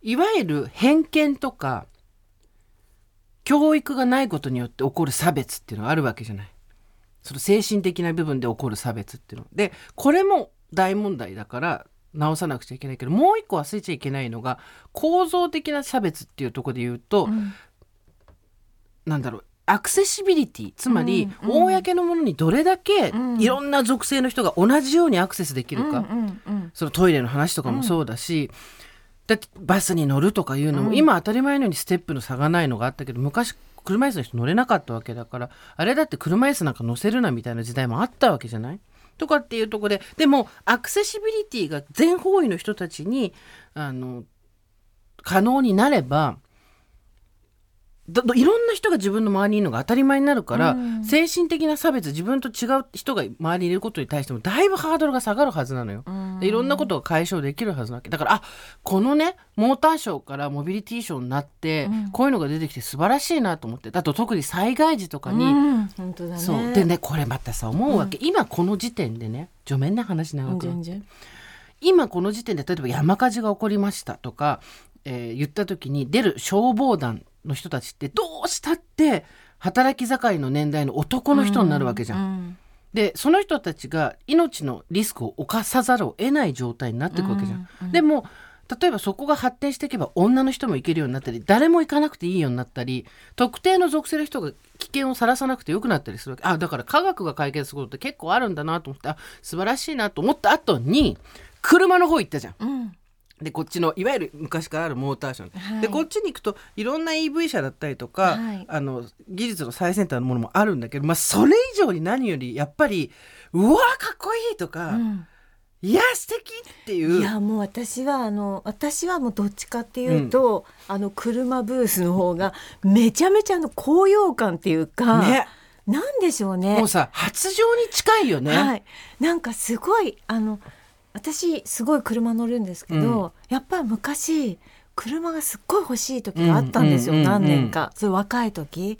[SPEAKER 1] いわゆる偏見とか教育がないことによって起こる差別っていうのがあるわけじゃない。その精神的な部分で起こる差別っていうの。でこれも大問題だから直さなくちゃいけないけどもう一個忘れちゃいけないのが構造的な差別っていうところで言うと、
[SPEAKER 2] うん。
[SPEAKER 1] なんだろうアクセシビリティ。つまり、
[SPEAKER 2] うんうん。
[SPEAKER 1] 公のものにどれだけ
[SPEAKER 2] うん。
[SPEAKER 1] いろんな属性の人が同じようにアクセスできるか、
[SPEAKER 2] うんうんうん。
[SPEAKER 1] そのトイレの話とかもそうだし、だってバスに乗るとかいうのも、
[SPEAKER 2] うん。
[SPEAKER 1] 今当たり前のようにステップの差がないのがあったけど昔車椅子の人乗れなかったわけだからあれだって車椅子なんか乗せるなみたいな時代もあったわけじゃない？とかっていうところででもアクセシビリティが全方位の人たちにあの可能になればどどいろんな人が自分の周りにいるのが当たり前になるから、
[SPEAKER 2] うん。
[SPEAKER 1] 精神的な差別自分と違う人が周りにいることに対してもだいぶハードルが下がるはずなのよ。
[SPEAKER 2] うん。
[SPEAKER 1] でいろんなことが解消できるはずなわけだからあこのねモーターショーからモビリティショーになって、
[SPEAKER 2] うん。
[SPEAKER 1] こういうのが出てきて素晴らしいなと思ってあと特に災害時とかに、
[SPEAKER 2] うん。本当だね。
[SPEAKER 1] そう。でねこれまたさ思うわけ、今この時点でね助面な話長く、
[SPEAKER 2] 全然。
[SPEAKER 1] 今この時点で例えば山火事が起こりましたとか、えー言った時に出る消防団の人たちってどうしたって働き盛りの年代の男の人になるわけじゃん。
[SPEAKER 2] ん
[SPEAKER 1] でその人たちが命のリスクを冒さざるを得ない状態になっていくわけじゃん。
[SPEAKER 2] うんうん
[SPEAKER 1] でも例えばそこが発展していけば女の人も行けるようになったり誰も行かなくていいようになったり特定の属性の人が危険をさらさなくてよくなったりするわけあだから科学が解決することって結構あるんだなと思ってあ素晴らしいなと思った後に車の方行ったじゃん。
[SPEAKER 2] うん
[SPEAKER 1] でこっちのいわゆる昔からあるモーターション、
[SPEAKER 2] はい。
[SPEAKER 1] でこっちに行くといろんな EV 車だったりとか、
[SPEAKER 2] はい。
[SPEAKER 1] あの技術の最先端のものもあるんだけど、まあ、それ以上に何よりやっぱりうわかっこいいとか、
[SPEAKER 2] うん。
[SPEAKER 1] いや素敵っていう。
[SPEAKER 2] いやもう私はあの私はもうどっちかっていうと、あの車ブースの方がめちゃめちゃあの高揚感っていうか、
[SPEAKER 1] ね。
[SPEAKER 2] なんでしょうね。
[SPEAKER 1] もうさ発情に近いよね。
[SPEAKER 2] はい、なんかすごいあの私すごい車乗るんですけど、やっぱり昔車がすっごい欲しい時があったんですよ、何年か。そういう若い時。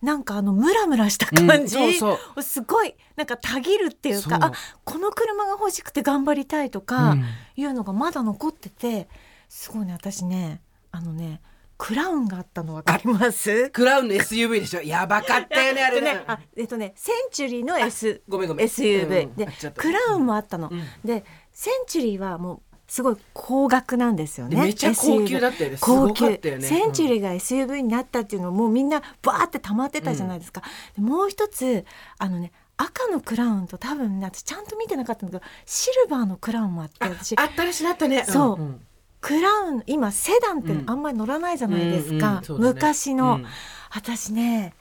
[SPEAKER 2] なんかあのムラムラした感じ、
[SPEAKER 1] うんそうそう。
[SPEAKER 2] すごいなんかたぎるっていうかあこの車が欲しくて頑張りたいとか
[SPEAKER 1] うん。
[SPEAKER 2] いうのがまだ残っててすごいね私ねあのねクラウンがあったのわかります？
[SPEAKER 1] クラウンの SUV でしょ？やばかったよねあれね。
[SPEAKER 2] あえっとねセンチュリーの S
[SPEAKER 1] ごめんごめん。
[SPEAKER 2] SUV、
[SPEAKER 1] うん。
[SPEAKER 2] でクラウンもあったの、
[SPEAKER 1] うん。
[SPEAKER 2] でセンチュリーはもうすごい高額なんですよね。
[SPEAKER 1] でめっちゃ高級だったよね。
[SPEAKER 2] 高級。
[SPEAKER 1] ね
[SPEAKER 2] センチュリーが SUV になったっていうのをもうみんなバーって溜まってたじゃないですか、でもう一つあのね赤のクラウンと多分ね私ちゃんと見てなかったんだけどシルバーのクラウンもあって私。
[SPEAKER 1] あったらしなったね。
[SPEAKER 2] そう。ん。クラウン今セダンってあんまり乗らないじゃないですか、
[SPEAKER 1] うんうん。そうだね。
[SPEAKER 2] 昔の、
[SPEAKER 1] うん。
[SPEAKER 2] 私ね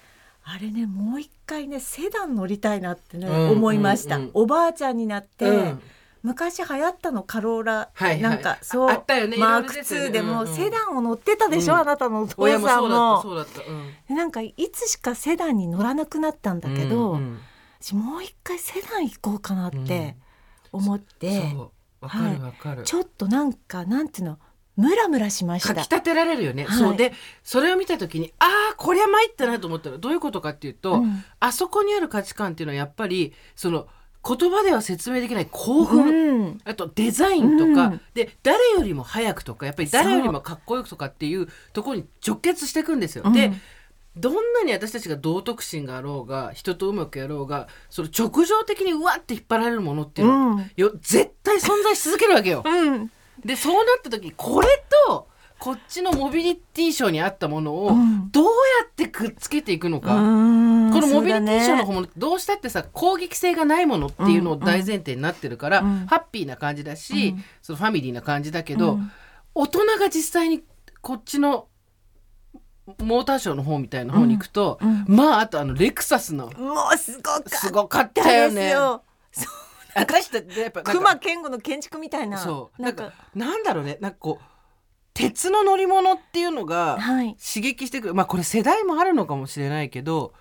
[SPEAKER 2] あれねもう一回ねセダン乗りたいなってね、
[SPEAKER 1] うん
[SPEAKER 2] 思いました、
[SPEAKER 1] うんうん
[SPEAKER 2] おばあちゃんになって、
[SPEAKER 1] うん
[SPEAKER 2] 昔流行ったのカローラ、
[SPEAKER 1] はいはい。
[SPEAKER 2] なんかそう。
[SPEAKER 1] ああったよね。
[SPEAKER 2] マーク
[SPEAKER 1] いろいろですよね
[SPEAKER 2] 2でも、
[SPEAKER 1] うん。うん
[SPEAKER 2] セダンを乗ってたでしょ、
[SPEAKER 1] うん。
[SPEAKER 2] あなたのお父さん
[SPEAKER 1] そうだった。
[SPEAKER 2] も。
[SPEAKER 1] そうだった。うん。
[SPEAKER 2] でなんかいつしかセダンに乗らなくなったんだけど、
[SPEAKER 1] うんうん。
[SPEAKER 2] 私もう一回セダン行こうかなって思って、
[SPEAKER 1] そう。わかるわかる。
[SPEAKER 2] ちょっとなんかなんていうのムラムラしました。
[SPEAKER 1] かき立てられるよね、
[SPEAKER 2] はい。
[SPEAKER 1] そう。でそれを見た時にああこりゃ参ったなと思ったらどういうことかっていうと、
[SPEAKER 2] うん。
[SPEAKER 1] あそこにある価値観っていうのはやっぱりその言葉では説明できない興奮、
[SPEAKER 2] うん。
[SPEAKER 1] あとデザインとか、
[SPEAKER 2] うん。
[SPEAKER 1] で誰よりも早くとかやっぱり誰よりもかっこよくとかっていうところに直結していくんですよ。
[SPEAKER 2] うん。
[SPEAKER 1] でどんなに私たちが道徳心があろうが人とうまくやろうがその直情的にうわって引っ張られるものっていうのよ絶対存在し続けるわけよ。
[SPEAKER 2] うん。
[SPEAKER 1] でそうなった時これとこっちのモビリティショーに合ったものを
[SPEAKER 2] うん。
[SPEAKER 1] どうやってくっつけていくのか。
[SPEAKER 2] うん。
[SPEAKER 1] このモビリティショーの
[SPEAKER 2] そう
[SPEAKER 1] どうしたってさ攻撃性がないものっていうのを大前提になってるから、
[SPEAKER 2] うん。
[SPEAKER 1] ハッピーな感じだし、
[SPEAKER 2] うん。
[SPEAKER 1] そのファミリーな感じだけど、
[SPEAKER 2] うん。
[SPEAKER 1] 大人が実際にこっちのモーターショーの方みたいな方に行くと、
[SPEAKER 2] うん。
[SPEAKER 1] まああとあのレクサスの
[SPEAKER 2] もうすごかった。
[SPEAKER 1] すごかったよね。
[SPEAKER 2] よ。
[SPEAKER 1] 私たちやっぱ
[SPEAKER 2] 熊健吾の建築みたいな。
[SPEAKER 1] そう。なん
[SPEAKER 2] か
[SPEAKER 1] なんだろうね。なんかこう鉄の乗り物っていうのが
[SPEAKER 2] はい。
[SPEAKER 1] 刺激してくる。まあこれ世代もあるのかもしれないけど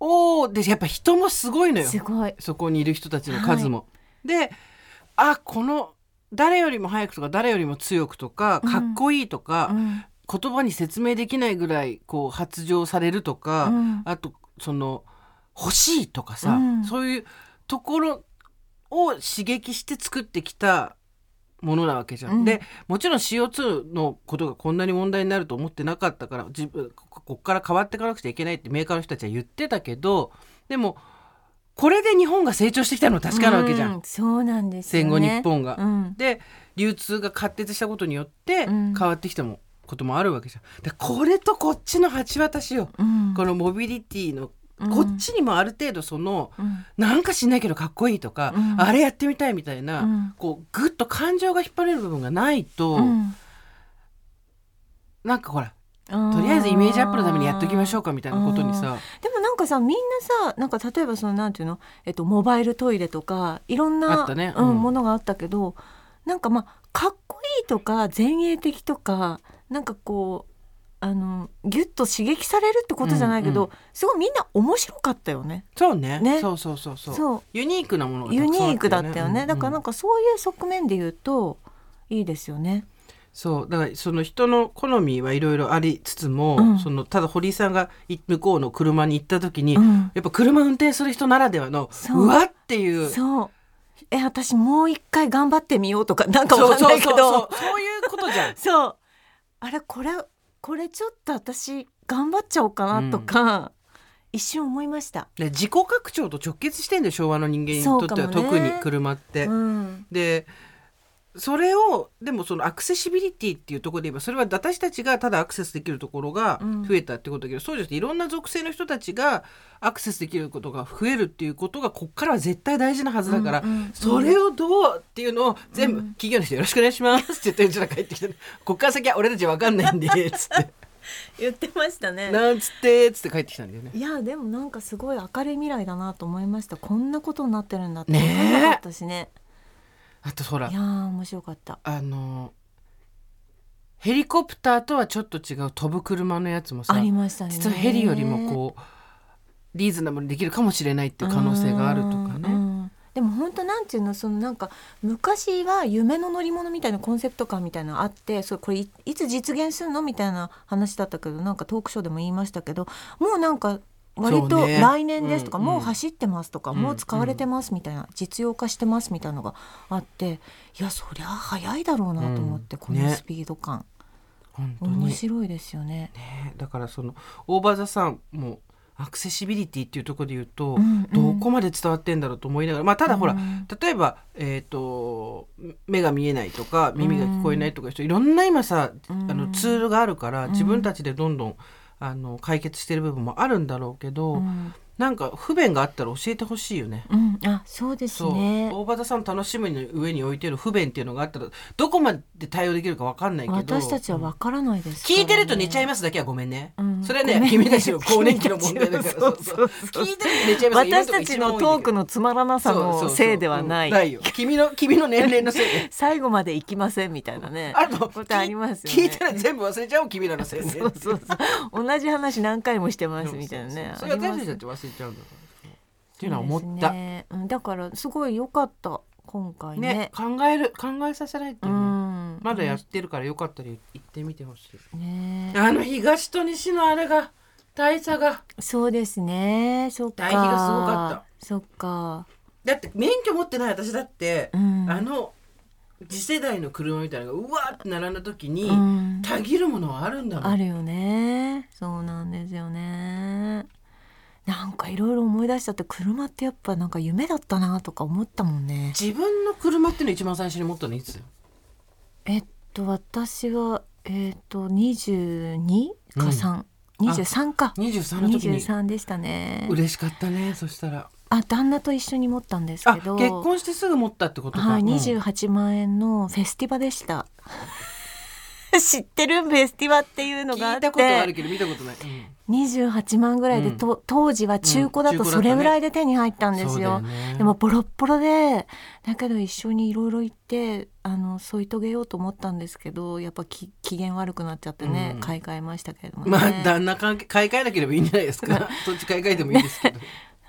[SPEAKER 1] おーでやっぱ人もすごいのよ。
[SPEAKER 2] すごい。
[SPEAKER 1] そこにいる人たちの数も。であこの誰よりも早くとか誰よりも強くとかかっこいいとか、
[SPEAKER 2] うん。
[SPEAKER 1] 言葉に説明できないぐらいこう発情されるとか、
[SPEAKER 2] うん。
[SPEAKER 1] あとその欲しいとかさ、
[SPEAKER 2] うん。
[SPEAKER 1] そういうところを刺激して作ってきたものなわけじゃん。
[SPEAKER 2] うん
[SPEAKER 1] でもちろん CO2 のことがこんなに問題になると思ってなかったから自分ここっから変わっていかなくちゃいけないってメーカーの人たちは言ってたけどでもこれで日本が成長してきたのは確かなわけじゃん。
[SPEAKER 2] うそうなんですよ
[SPEAKER 1] 戦後
[SPEAKER 2] ね
[SPEAKER 1] 日本が。
[SPEAKER 2] うん
[SPEAKER 1] で流通が活発したことによって
[SPEAKER 2] うん
[SPEAKER 1] 変わってきたもこともあるわけじゃん。でこれとこっちの橋渡しよ。
[SPEAKER 2] うん
[SPEAKER 1] このモビリティの
[SPEAKER 2] うん
[SPEAKER 1] こっちにもある程度その、
[SPEAKER 2] うん。
[SPEAKER 1] なんか知んないけどかっこいいとか、
[SPEAKER 2] うん。
[SPEAKER 1] あれやってみたいみたいな、
[SPEAKER 2] うん。
[SPEAKER 1] こうぐっと感情が引っ張れる部分がないと、
[SPEAKER 2] うん。
[SPEAKER 1] なんかほらとりあえずイメージアップのためにやっときましょうかみたいなことにさ、
[SPEAKER 2] でもなんかさみんなさなんか例えばそのなんていうの、えっと、モバイルトイレとかいろんな
[SPEAKER 1] あったね。
[SPEAKER 2] う
[SPEAKER 1] うん
[SPEAKER 2] ん、ものがあったけどなんかまあかっこいいとか前衛的とかなんかこうあのギュッと刺激されるってことじゃないけど、
[SPEAKER 1] うんう
[SPEAKER 2] すごいみんな面白かったよね。
[SPEAKER 1] そうね。
[SPEAKER 2] ね。
[SPEAKER 1] そうそうそうそう。
[SPEAKER 2] そう。
[SPEAKER 1] ユニークなものがた
[SPEAKER 2] ユニークだったよね、だからなん
[SPEAKER 1] か
[SPEAKER 2] かそういう側面で言うといいですよね。
[SPEAKER 1] そう。だからその人の好みはいろいろありつつも、
[SPEAKER 2] うん。
[SPEAKER 1] そのただ堀井さんがい向こうの車に行った時に、
[SPEAKER 2] うん。
[SPEAKER 1] やっぱ車運転する人ならではの
[SPEAKER 2] そう。
[SPEAKER 1] うわっていう。
[SPEAKER 2] そう。え私もう一回頑張ってみようとかなんかわかんないけど。
[SPEAKER 1] そうそうそう。そういうことじゃん。
[SPEAKER 2] そう。あれこれこれちょっと私頑張っちゃおうかなとか、一瞬思いました。
[SPEAKER 1] で自己拡張と直結してんだよ昭和の人間にとっては、
[SPEAKER 2] ね
[SPEAKER 1] 特に車って。
[SPEAKER 2] うん
[SPEAKER 1] でそれをでもそのアクセシビリティっていうところで言えばそれは私たちがただアクセスできるところが
[SPEAKER 2] うん。
[SPEAKER 1] 増えたってことだけど、そうじゃなくていろんな属性の人たちがアクセスできることが増えるっていうことがこっからは絶対大事なはずだから、
[SPEAKER 2] うんうん
[SPEAKER 1] それをどうっていうのを全部、
[SPEAKER 2] うん。
[SPEAKER 1] 企業の人よろしくお願いしますって言ってうちら帰ってきてこっから先は俺たちわかんないんでつって。
[SPEAKER 2] 言ってましたね。
[SPEAKER 1] なんつってつって帰ってきたんだよね。
[SPEAKER 2] いやでもなんかすごい明るい未来だなと思いました。こんなことになってるんだって
[SPEAKER 1] ねえ。
[SPEAKER 2] 分かんなかったしね
[SPEAKER 1] あとほら
[SPEAKER 2] いやー面白かった。
[SPEAKER 1] あのヘリコプターとはちょっと違う飛ぶ車のやつもさ
[SPEAKER 2] ありましたね。
[SPEAKER 1] 実はヘリよりもこうリーズナブルにできるかもしれないっていう可能性があるとかね。
[SPEAKER 2] んでも本当なんていうのそのなんか昔は夢の乗り物みたいなコンセプト感みたいなのあってそれこれいいつ実現するのみたいな話だったけどなんかトークショーでも言いましたけどもうなんか割と来年ですとか、
[SPEAKER 1] うん
[SPEAKER 2] もう走ってますとか、
[SPEAKER 1] うん
[SPEAKER 2] もう使われてますみたいな、実用化してますみたいなのがあっていやそりゃ早いだろうなと思って、
[SPEAKER 1] うん。
[SPEAKER 2] このスピード感。
[SPEAKER 1] 本当に。
[SPEAKER 2] 面白いですよね。
[SPEAKER 1] ね。だからそのオーバーザさんもアクセシビリティっていうところで言うと、
[SPEAKER 2] うんうん。
[SPEAKER 1] どこまで伝わってんだろうと思いながらまあただほら、
[SPEAKER 2] うん。
[SPEAKER 1] 例えば、えー、と目が見えないとか耳が聞こえないとかいう人、いろんな今さ、
[SPEAKER 2] うん。
[SPEAKER 1] あのツールがあるから
[SPEAKER 2] ん。
[SPEAKER 1] 自分たちでどんどんあの解決してる部分もあるんだろうけど、
[SPEAKER 2] うん。
[SPEAKER 1] なんか不便があったら教えてほしいよね。
[SPEAKER 2] うん、あそうですね。
[SPEAKER 1] 大場田さん楽しみの上に置いてる不便っていうのがあったらどこまで対応できるかわかんないけど。
[SPEAKER 2] 私たちはわからないです。ね、
[SPEAKER 1] 聞いてると寝ちゃいますだけはごめんね、
[SPEAKER 2] うん。
[SPEAKER 1] それはね
[SPEAKER 2] ね
[SPEAKER 1] 君たちの更年期の問題だから。
[SPEAKER 2] そうそうそう。
[SPEAKER 1] 聞いてると寝ちゃいます。
[SPEAKER 2] 私たちのトークのつまらなさのせいではない。
[SPEAKER 1] ないよ。君の君の年齢のせい。で
[SPEAKER 2] 最後まで行きませんみたいなね。
[SPEAKER 1] あと
[SPEAKER 2] ことありますよね。
[SPEAKER 1] 聞いたら全部忘れちゃおう君らのせいで
[SPEAKER 2] そうそうそう。同じ話何回もしてますみたいなね。
[SPEAKER 1] それは私たちだって忘れちゃうんだからっていうのは思ったね
[SPEAKER 2] だからすごい良かった今回ね。
[SPEAKER 1] 考える考えさせられて
[SPEAKER 2] う
[SPEAKER 1] るね、
[SPEAKER 2] ん。
[SPEAKER 1] まだやってるからよかったら行ってみてほしい
[SPEAKER 2] ね。
[SPEAKER 1] あの東と西のあれが大差が
[SPEAKER 2] そうですね。そっか。
[SPEAKER 1] 対比がすごか
[SPEAKER 2] った。そっか。
[SPEAKER 1] だって免許持ってない私だって、
[SPEAKER 2] うん。
[SPEAKER 1] あの次世代の車みたいなのがうわーって並んだ時に、
[SPEAKER 2] うん
[SPEAKER 1] たぎるものはあるんだもん
[SPEAKER 2] あるよね。そうなんですよね。なんかいろいろ思い出しちゃって車ってやっぱなんか夢だったなとか思ったもんね。
[SPEAKER 1] 自分の車っていうの一番最初に持ったのいつ？
[SPEAKER 2] えっと私はえっと22か3、23か。
[SPEAKER 1] 23の時に。
[SPEAKER 2] 23でしたね。
[SPEAKER 1] 嬉しかったねそしたら。
[SPEAKER 2] あ旦那と一緒に持ったんです
[SPEAKER 1] あ
[SPEAKER 2] けど。
[SPEAKER 1] 結婚してすぐ持ったってことか、
[SPEAKER 2] はい、
[SPEAKER 1] うん。
[SPEAKER 2] 28万円のフェスティバでした。知ってる？フェスティバっていうのがあって。
[SPEAKER 1] 聞いたことはあるけど見たことない、うん
[SPEAKER 2] 28万ぐらいで、
[SPEAKER 1] うん。
[SPEAKER 2] と当時は中古だとそれぐらいで手に入ったんです
[SPEAKER 1] そうだ
[SPEAKER 2] よ。
[SPEAKER 1] ね。
[SPEAKER 2] でもボロッボロでだけど一緒にいろいろ行ってあの添い遂げようと思ったんですけどやっぱき機嫌悪くなっちゃってね、
[SPEAKER 1] うん。
[SPEAKER 2] 買い替えましたけれどもね。
[SPEAKER 1] まあ旦那関係買い替えなければいいんじゃないですか。そっち買い替えてもいいですけど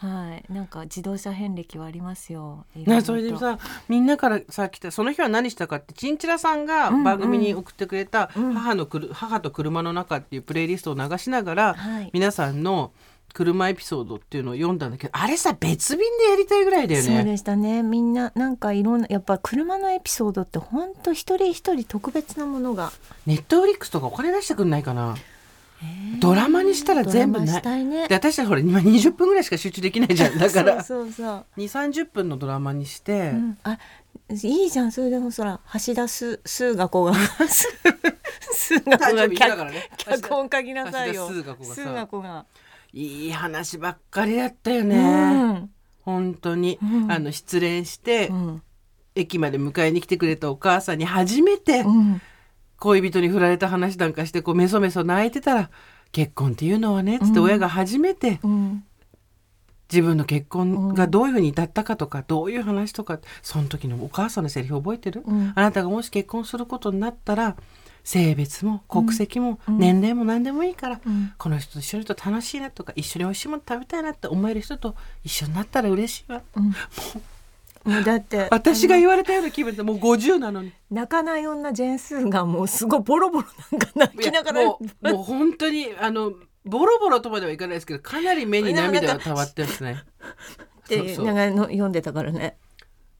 [SPEAKER 2] はい、なんか自動車遍歴はありますよ。いろいろ
[SPEAKER 1] な
[SPEAKER 2] と
[SPEAKER 1] それでさみんなからさ来たその日は何したかってチンチラさんが
[SPEAKER 2] うんうん。
[SPEAKER 1] 番組に送ってくれた
[SPEAKER 2] うん。
[SPEAKER 1] 母のくる、母と車の中」っていうプレイリストを流しながら、
[SPEAKER 2] はい。
[SPEAKER 1] 皆さんの車エピソードっていうのを読んだんだけどあれさ別便でやりたいぐらいだよね。
[SPEAKER 2] そうでしたね。みんななんかいろんなやっぱ車のエピソードって本当一人一人特別なものが、
[SPEAKER 1] ネットフリックスとかお金出してくんないかなドラマにしたら全部ない。
[SPEAKER 2] ね。
[SPEAKER 1] で私たちほら今20分ぐらいしか集中できないじゃん。だから
[SPEAKER 2] そうそうそう。
[SPEAKER 1] 2 3 0分のドラマにして、
[SPEAKER 2] うん、あいいじゃん。それでもそら橋田す数学が数学
[SPEAKER 1] 誕
[SPEAKER 2] が脚本書きなさいよ。
[SPEAKER 1] 数学が。いい話ばっかりだったよね、
[SPEAKER 2] うん。
[SPEAKER 1] 本当に、
[SPEAKER 2] うん。
[SPEAKER 1] あの失恋して、
[SPEAKER 2] うん。
[SPEAKER 1] 駅まで迎えに来てくれたお母さんに初めて
[SPEAKER 2] うん
[SPEAKER 1] 恋人に振られた話なんかしてこうメソメソ泣いてたら結婚っていうのはねつって
[SPEAKER 2] うん
[SPEAKER 1] 親が初めて
[SPEAKER 2] うん。
[SPEAKER 1] 自分の結婚がどういうふうに至ったかとか、どういう話とかその時のお母さんのセリフ覚えてる、
[SPEAKER 2] うん。
[SPEAKER 1] あなたがもし結婚することになったら性別も国籍も
[SPEAKER 2] うん。
[SPEAKER 1] 年齢も何でもいいから、
[SPEAKER 2] うん。
[SPEAKER 1] この人と一緒にいると楽しいなとか一緒に美味しいもの食べたいなって思える人と一緒になったら嬉しいわ。
[SPEAKER 2] うんもうだって
[SPEAKER 1] 私が言われたような気分でもう50なのに。
[SPEAKER 2] 泣かない女ジェーンスーがもうすごいボロボロなんか泣きながら。
[SPEAKER 1] もうもう本当にあのボロボロとまではいかないですけどかなり目に涙がたまってますね。
[SPEAKER 2] ってかの読んでたからね。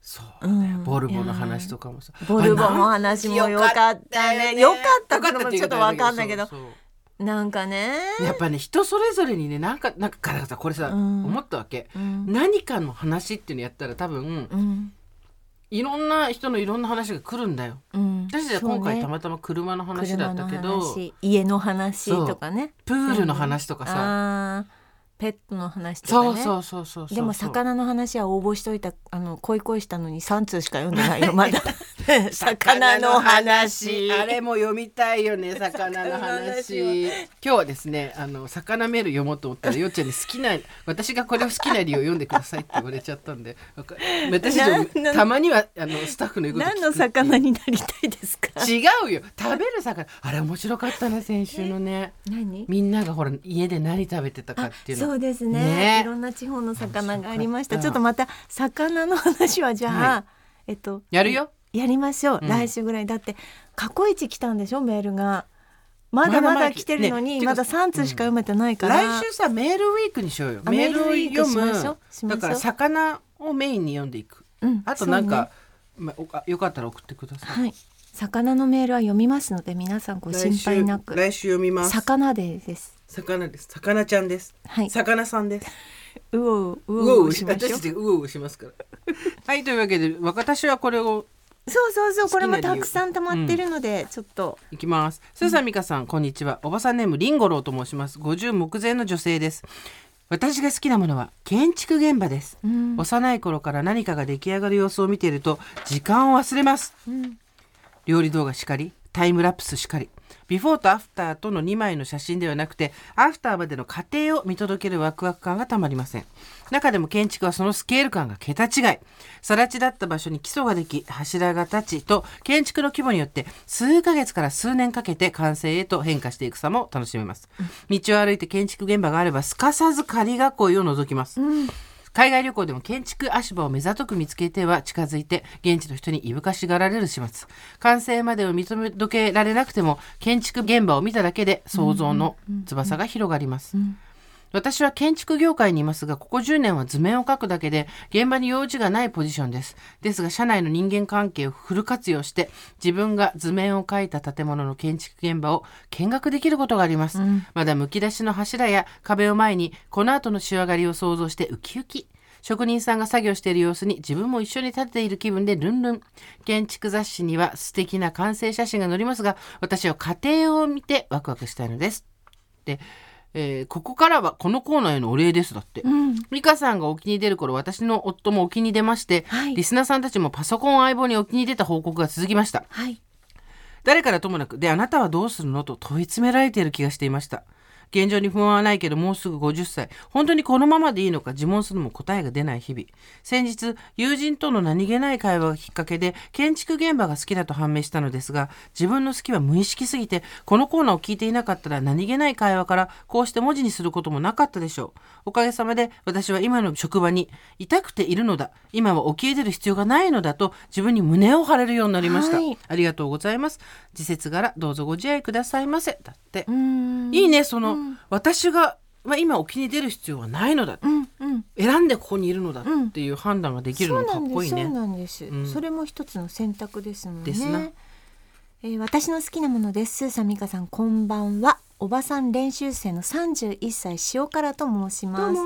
[SPEAKER 1] そうね、
[SPEAKER 2] うん。
[SPEAKER 1] ボルボの話とかもさ。
[SPEAKER 2] ボルボの話もよかったね。よかったか
[SPEAKER 1] よか
[SPEAKER 2] もちょっとわかんないけど。
[SPEAKER 1] そう
[SPEAKER 2] なんかね。
[SPEAKER 1] やっぱね人それぞれにねなんかなんかからさこれさ、
[SPEAKER 2] うん。
[SPEAKER 1] 思ったわけ、
[SPEAKER 2] うん。
[SPEAKER 1] 何かの話っていうのやったら多分
[SPEAKER 2] うん。
[SPEAKER 1] いろんな人のいろんな話が来るんだよ。
[SPEAKER 2] うん。
[SPEAKER 1] 私たちは今回たまたま車の話だったけど、
[SPEAKER 2] 車の話家の話とかね。
[SPEAKER 1] プールの話とかさ、
[SPEAKER 2] ペットの話とかね。
[SPEAKER 1] そうそうそうそう
[SPEAKER 2] でも魚の話は応募しといたあの恋恋したのに3通しか読んでないよ まだ。魚の話。
[SPEAKER 1] あれも読みたいよね魚の話。今日はですねあの魚メール読もうと思ったらよっちゃんに好きな 私がこれを好きな理由を読んでくださいって言われちゃったんで私
[SPEAKER 2] な
[SPEAKER 1] たまにはあのスタッフの言うこと
[SPEAKER 2] 何の魚になりたいですか？
[SPEAKER 1] 違うよ。食べる魚。あれ面白かったな先週のね。
[SPEAKER 2] 何？
[SPEAKER 1] みんながほら家で何食べてたかっていうの
[SPEAKER 2] そうですね。
[SPEAKER 1] ね。
[SPEAKER 2] いろんな地方の魚がありました。ちょっとまた魚の話はじゃあ、
[SPEAKER 1] は
[SPEAKER 2] えっと
[SPEAKER 1] やるよ。
[SPEAKER 2] やりましょう、
[SPEAKER 1] うん。
[SPEAKER 2] 来週ぐらい。だって過去一来たんでしょ？メールが。まだ
[SPEAKER 1] まだ
[SPEAKER 2] 来てるのに、
[SPEAKER 1] ね
[SPEAKER 2] まだ3通しか読めてないから、
[SPEAKER 1] 来週さメールウィークにしようよ。
[SPEAKER 2] あ
[SPEAKER 1] メール
[SPEAKER 2] ウィーク
[SPEAKER 1] 読む
[SPEAKER 2] しましょう。しましょう。
[SPEAKER 1] だから魚をメインに読んでいく。
[SPEAKER 2] うん。
[SPEAKER 1] あとなん
[SPEAKER 2] そうね。
[SPEAKER 1] か、まあよかったら送ってください。
[SPEAKER 2] はい。魚のメールは読みますので皆さんご心配なく。
[SPEAKER 1] 来週読みます。
[SPEAKER 2] 魚でです
[SPEAKER 1] 魚です。魚ちゃんです。
[SPEAKER 2] はい。
[SPEAKER 1] 魚さんです。
[SPEAKER 2] うおうう
[SPEAKER 1] う
[SPEAKER 2] おう
[SPEAKER 1] し
[SPEAKER 2] しましょう。
[SPEAKER 1] 私たちうおうしますから。はいというわけで私はこれを
[SPEAKER 2] そうそうそうこれもたくさん溜まってるので、ちょっと。
[SPEAKER 1] いきます。スーさん美香さん、こんにちは。おばさんネームリンゴロウと申します。50目前の女性です。私が好きなものは建築現場です。
[SPEAKER 2] うん。
[SPEAKER 1] 幼い頃から何かが出来上がる様子を見ていると時間を忘れます。
[SPEAKER 2] うん。
[SPEAKER 1] 料理動画しかり、タイムラプスしかり、ビフォーとアフターとの2枚の写真ではなくて、アフターまでの過程を見届けるワクワク感がたまりません。中でも建築はそのスケール感が桁違い。更地だった場所に基礎ができ、柱が立ちと、建築の規模によって数ヶ月から数年かけて完成へと変化していく様を楽しめます。道を歩いて建築現場があれば、すかさず仮囲いを覗きます。海外旅行でも建築足場を目ざとく見つけては近づいて現地の人にいぶかしがられる始末。完成までを認めどけられなくても建築現場を見ただけで想像の翼が広がります、私は建築業界にいますがここ10年は図面を描くだけで現場に用事がないポジションですですが社内の人間関係をフル活用して自分が図面を描いた建物の建築現場を見学できることがあります、まだむき出しの柱や壁を前にこの後の仕上がりを想像してウキウキ職人さんが作業している様子に自分も一緒に立てている気分でルンルン。建築雑誌には素敵な完成写真が載りますが、私は家庭を見てワクワクしたいのです。で、えーここからはこのコーナーへのお礼ですだって。
[SPEAKER 2] うん
[SPEAKER 1] 美香さんがお気に出る頃、私の夫もお気に出まして、
[SPEAKER 2] はい
[SPEAKER 1] リスナーさんたちもパソコン相棒にお気に出た報告が続きました。
[SPEAKER 2] はい
[SPEAKER 1] 誰からともなく、で、あなたはどうするのと問い詰められている気がしていました。現状に不安はないけどもうすぐ50歳本当にこのままでいいのか自問するのも答えが出ない日々。先日友人との何気ない会話がきっかけで建築現場が好きだと判明したのですが自分の好きは無意識すぎてこのコーナーを聞いていなかったら何気ない会話からこうして文字にすることもなかったでしょう。おかげさまで私は今の職場に痛くているのだ。今は起き出る必要がないのだと自分に胸を張れるようになりました、
[SPEAKER 2] はい。
[SPEAKER 1] ありがとうございます。時節柄どうぞご自愛くださいませ。だって。
[SPEAKER 2] う、ん。
[SPEAKER 1] いいねその、私が、まあ、今お気に出る必要はないのだ、
[SPEAKER 2] うんうん。
[SPEAKER 1] 選んでここにいるのだっていう判断ができるのかっこいいね、
[SPEAKER 2] そうなんです。それも一つの選択ですもんね。
[SPEAKER 1] です。な
[SPEAKER 2] えー私の好きなものです。スーさん美香さんこんばんは。おばさん練習生の31歳塩辛と申します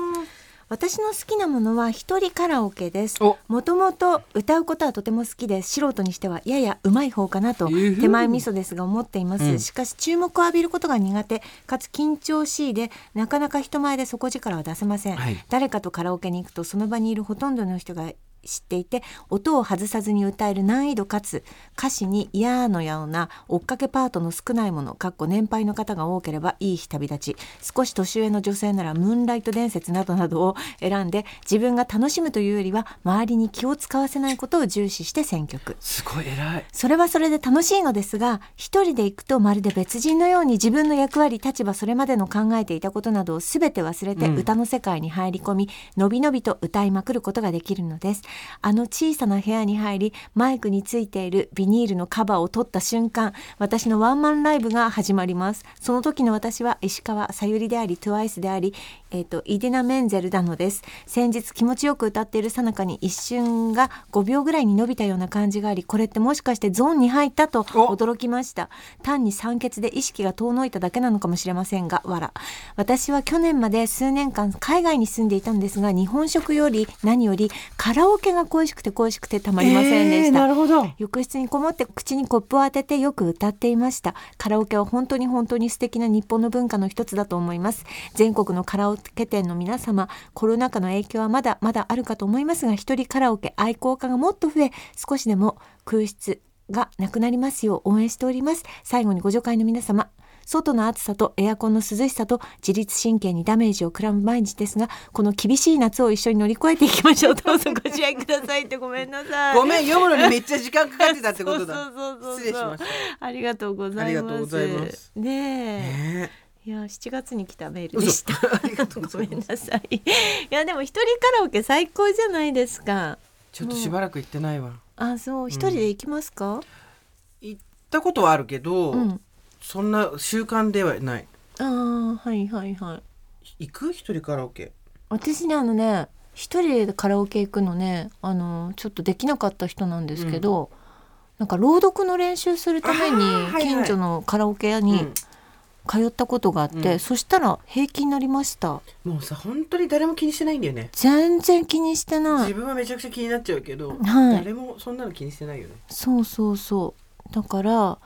[SPEAKER 2] 私の好きなものは一人カラオケです。
[SPEAKER 1] お。
[SPEAKER 2] もともと歌うことはとても好きで素人にしてはややうまい方かなと
[SPEAKER 1] えー。
[SPEAKER 2] 手前味噌ですが思っています、
[SPEAKER 1] うん。
[SPEAKER 2] しかし注目を浴びることが苦手かつ緊張しいでなかなか人前で底力は出せません、
[SPEAKER 1] はい。
[SPEAKER 2] 誰かとカラオケに行くとその場にいるほとんどの人が知っていて音を外さずに歌える難易度かつ歌詞に「やー」のような追っかけパートの少ないものかっこ年配の方が多ければいい日旅立ち。少し年上の女性なら「ムーンライト伝説」などなどを選んで自分が楽しむというよりは周りに気を使わせないことを重視して選曲。
[SPEAKER 1] すごい偉い。
[SPEAKER 2] それはそれで楽しいのですが一人で行くとまるで別人のように自分の役割立場それまでの考えていたことなどを全て忘れて
[SPEAKER 1] うん。
[SPEAKER 2] 歌の世界に入り込み、のびのびと歌いまくることができるのですあの小さな部屋に入りマイクについているビニールのカバーを取った瞬間私のワンマンライブが始まります。その時の私は石川さゆりであり TWICE であり、えー、とイディナ・メンゼルなのです。先日気持ちよく歌っているさなかに一瞬が5秒ぐらいに伸びたような感じがありこれってもしかしてゾーンに入ったと驚きました。単に酸欠で意識が遠のいただけなのかもしれませんがわら私は去年まで数年間海外に住んでいたんですが日本食より何よりカラオケが恋しくて恋しくてたまりませんでした、
[SPEAKER 1] えーなるほど。
[SPEAKER 2] 浴室にこもって口にコップを当ててよく歌っていました。カラオケは本当に本当に素敵な日本の文化の一つだと思います。全国のカラオケ店の皆様コロナ禍の影響はまだまだあるかと思いますが一人カラオケ愛好家がもっと増え少しでも空室がなくなりますよう応援しております。最後にご助会の皆様外の暑さとエアコンの涼しさと自律神経にダメージを食らう毎日ですがこの厳しい夏を一緒に乗り越えていきましょう。どうぞご自愛くださいってごめんなさい。
[SPEAKER 1] ごめん読むのにめっちゃ時間かかってたってことだ。
[SPEAKER 2] そうそうそうそう
[SPEAKER 1] 失礼しました。
[SPEAKER 2] ありがとうございます。
[SPEAKER 1] ありがとうございます。
[SPEAKER 2] ねえ。
[SPEAKER 1] ね
[SPEAKER 2] いや7月に来たメールでした。
[SPEAKER 1] 嘘 ありがとうご
[SPEAKER 2] ごめ
[SPEAKER 1] ざいます
[SPEAKER 2] んなさい。いやでも一人カラオケ最高じゃないですか。
[SPEAKER 1] ちょっとしばらく行ってないわ
[SPEAKER 2] あそう一人で行きますか？
[SPEAKER 1] 行ったことはあるけど、
[SPEAKER 2] うん。
[SPEAKER 1] そんな習慣ではない
[SPEAKER 2] ああはいはいはい。
[SPEAKER 1] 行く？一人カラオケ
[SPEAKER 2] 私ねあのね一人でカラオケ行くのねあのちょっとできなかった人なんですけど、なんか朗読の練習するために近所のカラオケ屋に
[SPEAKER 1] うん
[SPEAKER 2] 通ったことがあって、
[SPEAKER 1] うん。
[SPEAKER 2] そしたら平気になりました。
[SPEAKER 1] もうさ本当に誰も気にしてないんだよね。
[SPEAKER 2] 全然気にしてない。
[SPEAKER 1] 自分はめちゃくちゃ気になっちゃうけど、
[SPEAKER 2] はい。
[SPEAKER 1] 誰もそんなの気にしてないよね。
[SPEAKER 2] そうそうそう。だから好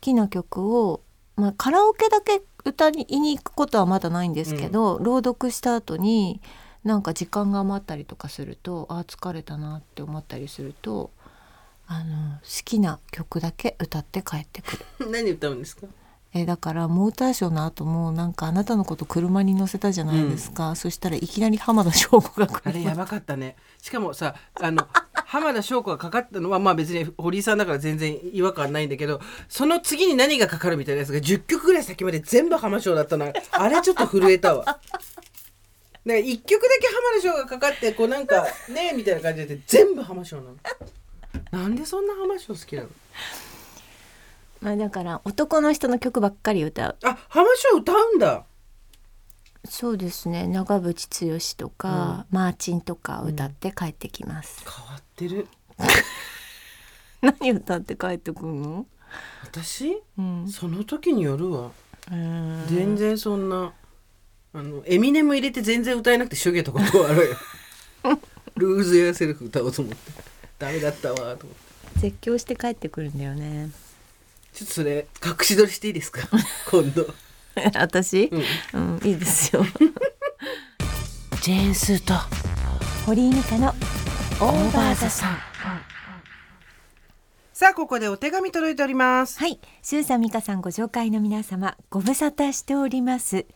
[SPEAKER 2] きな曲を、まあ、カラオケだけ歌いに行くことはまだないんですけど、朗読した後になんか時間が余ったりとかするとあー疲れたなって思ったりするとあの好きな曲だけ歌って帰ってくる。
[SPEAKER 1] 何歌うんですか？
[SPEAKER 2] えだからモーターショーの後もなんかあなたのこと車に乗せたじゃないですか、そしたらいきなり浜田省吾が
[SPEAKER 1] あれやばかったね。しかもさあの浜田省吾がかかったのはまあ別に堀井さんだから全然違和感ないんだけどその次に何がかかるみたいなやつが10曲ぐらい先まで全部浜省だったのあれちょっと震えたわ。だから1曲だけ浜田省がかかってこうなんかねみたいな感じで全部浜省なの。なんでそんな浜省好きなの？
[SPEAKER 2] まあだから男の人の曲ばっかり歌う。
[SPEAKER 1] あ浜省歌うんだ。
[SPEAKER 2] そうですね。長渕剛とか、マーチンとか歌って帰ってきます、
[SPEAKER 1] 変わってる。
[SPEAKER 2] 何歌って帰ってくるの？
[SPEAKER 1] 私？
[SPEAKER 2] うん。
[SPEAKER 1] その時によるわ。
[SPEAKER 2] うん
[SPEAKER 1] 全然そんなあのエミネム入れて全然歌えなくてしょげたことはあるよ。ルーズエアセルフ歌おうと思って。ダメだったわと思って。
[SPEAKER 2] 絶叫して帰ってくるんだよね
[SPEAKER 1] ちょっとそれ隠し撮りしていいですか？今度。
[SPEAKER 2] 私？
[SPEAKER 1] うん。
[SPEAKER 2] うん、いいですよ。
[SPEAKER 1] ジェーンスーと。
[SPEAKER 2] 堀井美香のオーバーザさん。
[SPEAKER 1] さあここでお手紙届いております。
[SPEAKER 2] はい、スーさん美香さんご紹介の皆様ご無沙汰しております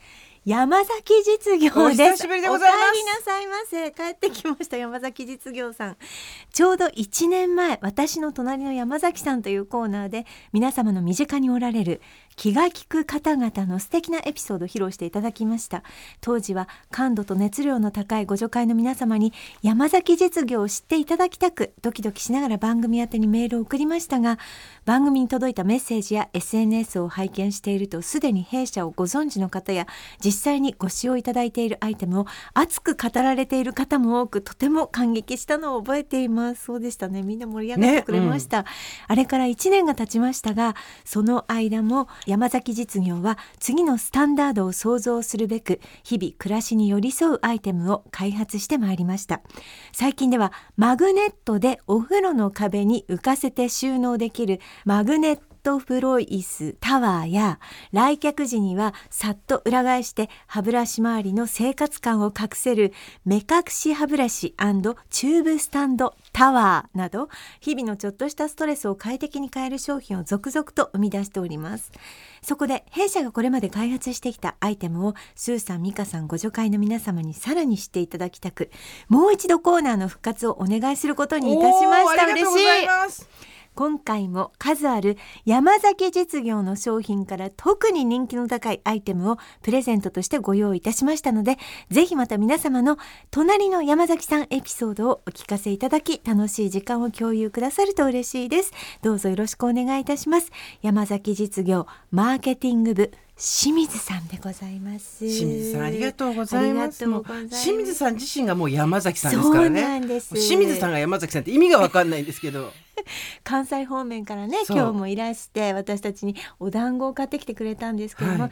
[SPEAKER 2] 山崎実業
[SPEAKER 1] お
[SPEAKER 2] です。
[SPEAKER 1] 久しぶりでございます。
[SPEAKER 2] お帰りなさいませ。帰ってきました山崎実業さん。ちょうど1年前私の隣の山崎さんというコーナーで皆様の身近におられる気が利く方々の素敵なエピソードを披露していただきました。当時は感度と熱量の高いご助会の皆様に山崎実業を知っていただきたくドキドキしながら番組宛てにメールを送りましたが番組に届いたメッセージや SNS を拝見しているとすでに弊社をご存知の方や実際にご使用いただいているアイテムを熱く語られている方も多くとても感激したのを覚えています。そうでしたね。みんな盛り上がってくれました、あれから1年が経ちましたがその間も山崎実業は次のスタンダードを創造するべく日々暮らしに寄り添うアイテムを開発してまいりました。最近ではマグネットでお風呂の壁に浮かせて収納できるマグネットフロイスタワーや来客時にはさっと裏返して歯ブラシ周りの生活感を隠せる目隠し歯ブラシチューブスタンドタワーなど日々のちょっとしたストレスを快適に変える商品を続々と生み出しております。そこで弊社がこれまで開発してきたアイテムをスーさん、ミカさんご助会の皆様にさらに知っていただきたくもう一度コーナーの復活をお願いすることにいたしました。嬉
[SPEAKER 1] うござ
[SPEAKER 2] しい今回も数ある山崎実業の商品から特に人気の高いアイテムをプレゼントとしてご用意いたしましたのでぜひまた皆様の隣の山崎さんエピソードをお聞かせいただき楽しい時間を共有くださると嬉しいです。どうぞよろしくお願いいたします。山崎実業マーケティング部清水さんでございます。
[SPEAKER 1] 清水さんありがとうございます。
[SPEAKER 2] ます。
[SPEAKER 1] 清水さん自身がもう山崎さんですからね。
[SPEAKER 2] そうなんです。
[SPEAKER 1] 清水さんが山崎さんって意味がわかんないんですけど
[SPEAKER 2] 関西方面からね今日もいらして私たちにお団子を買ってきてくれたんですけども、
[SPEAKER 1] は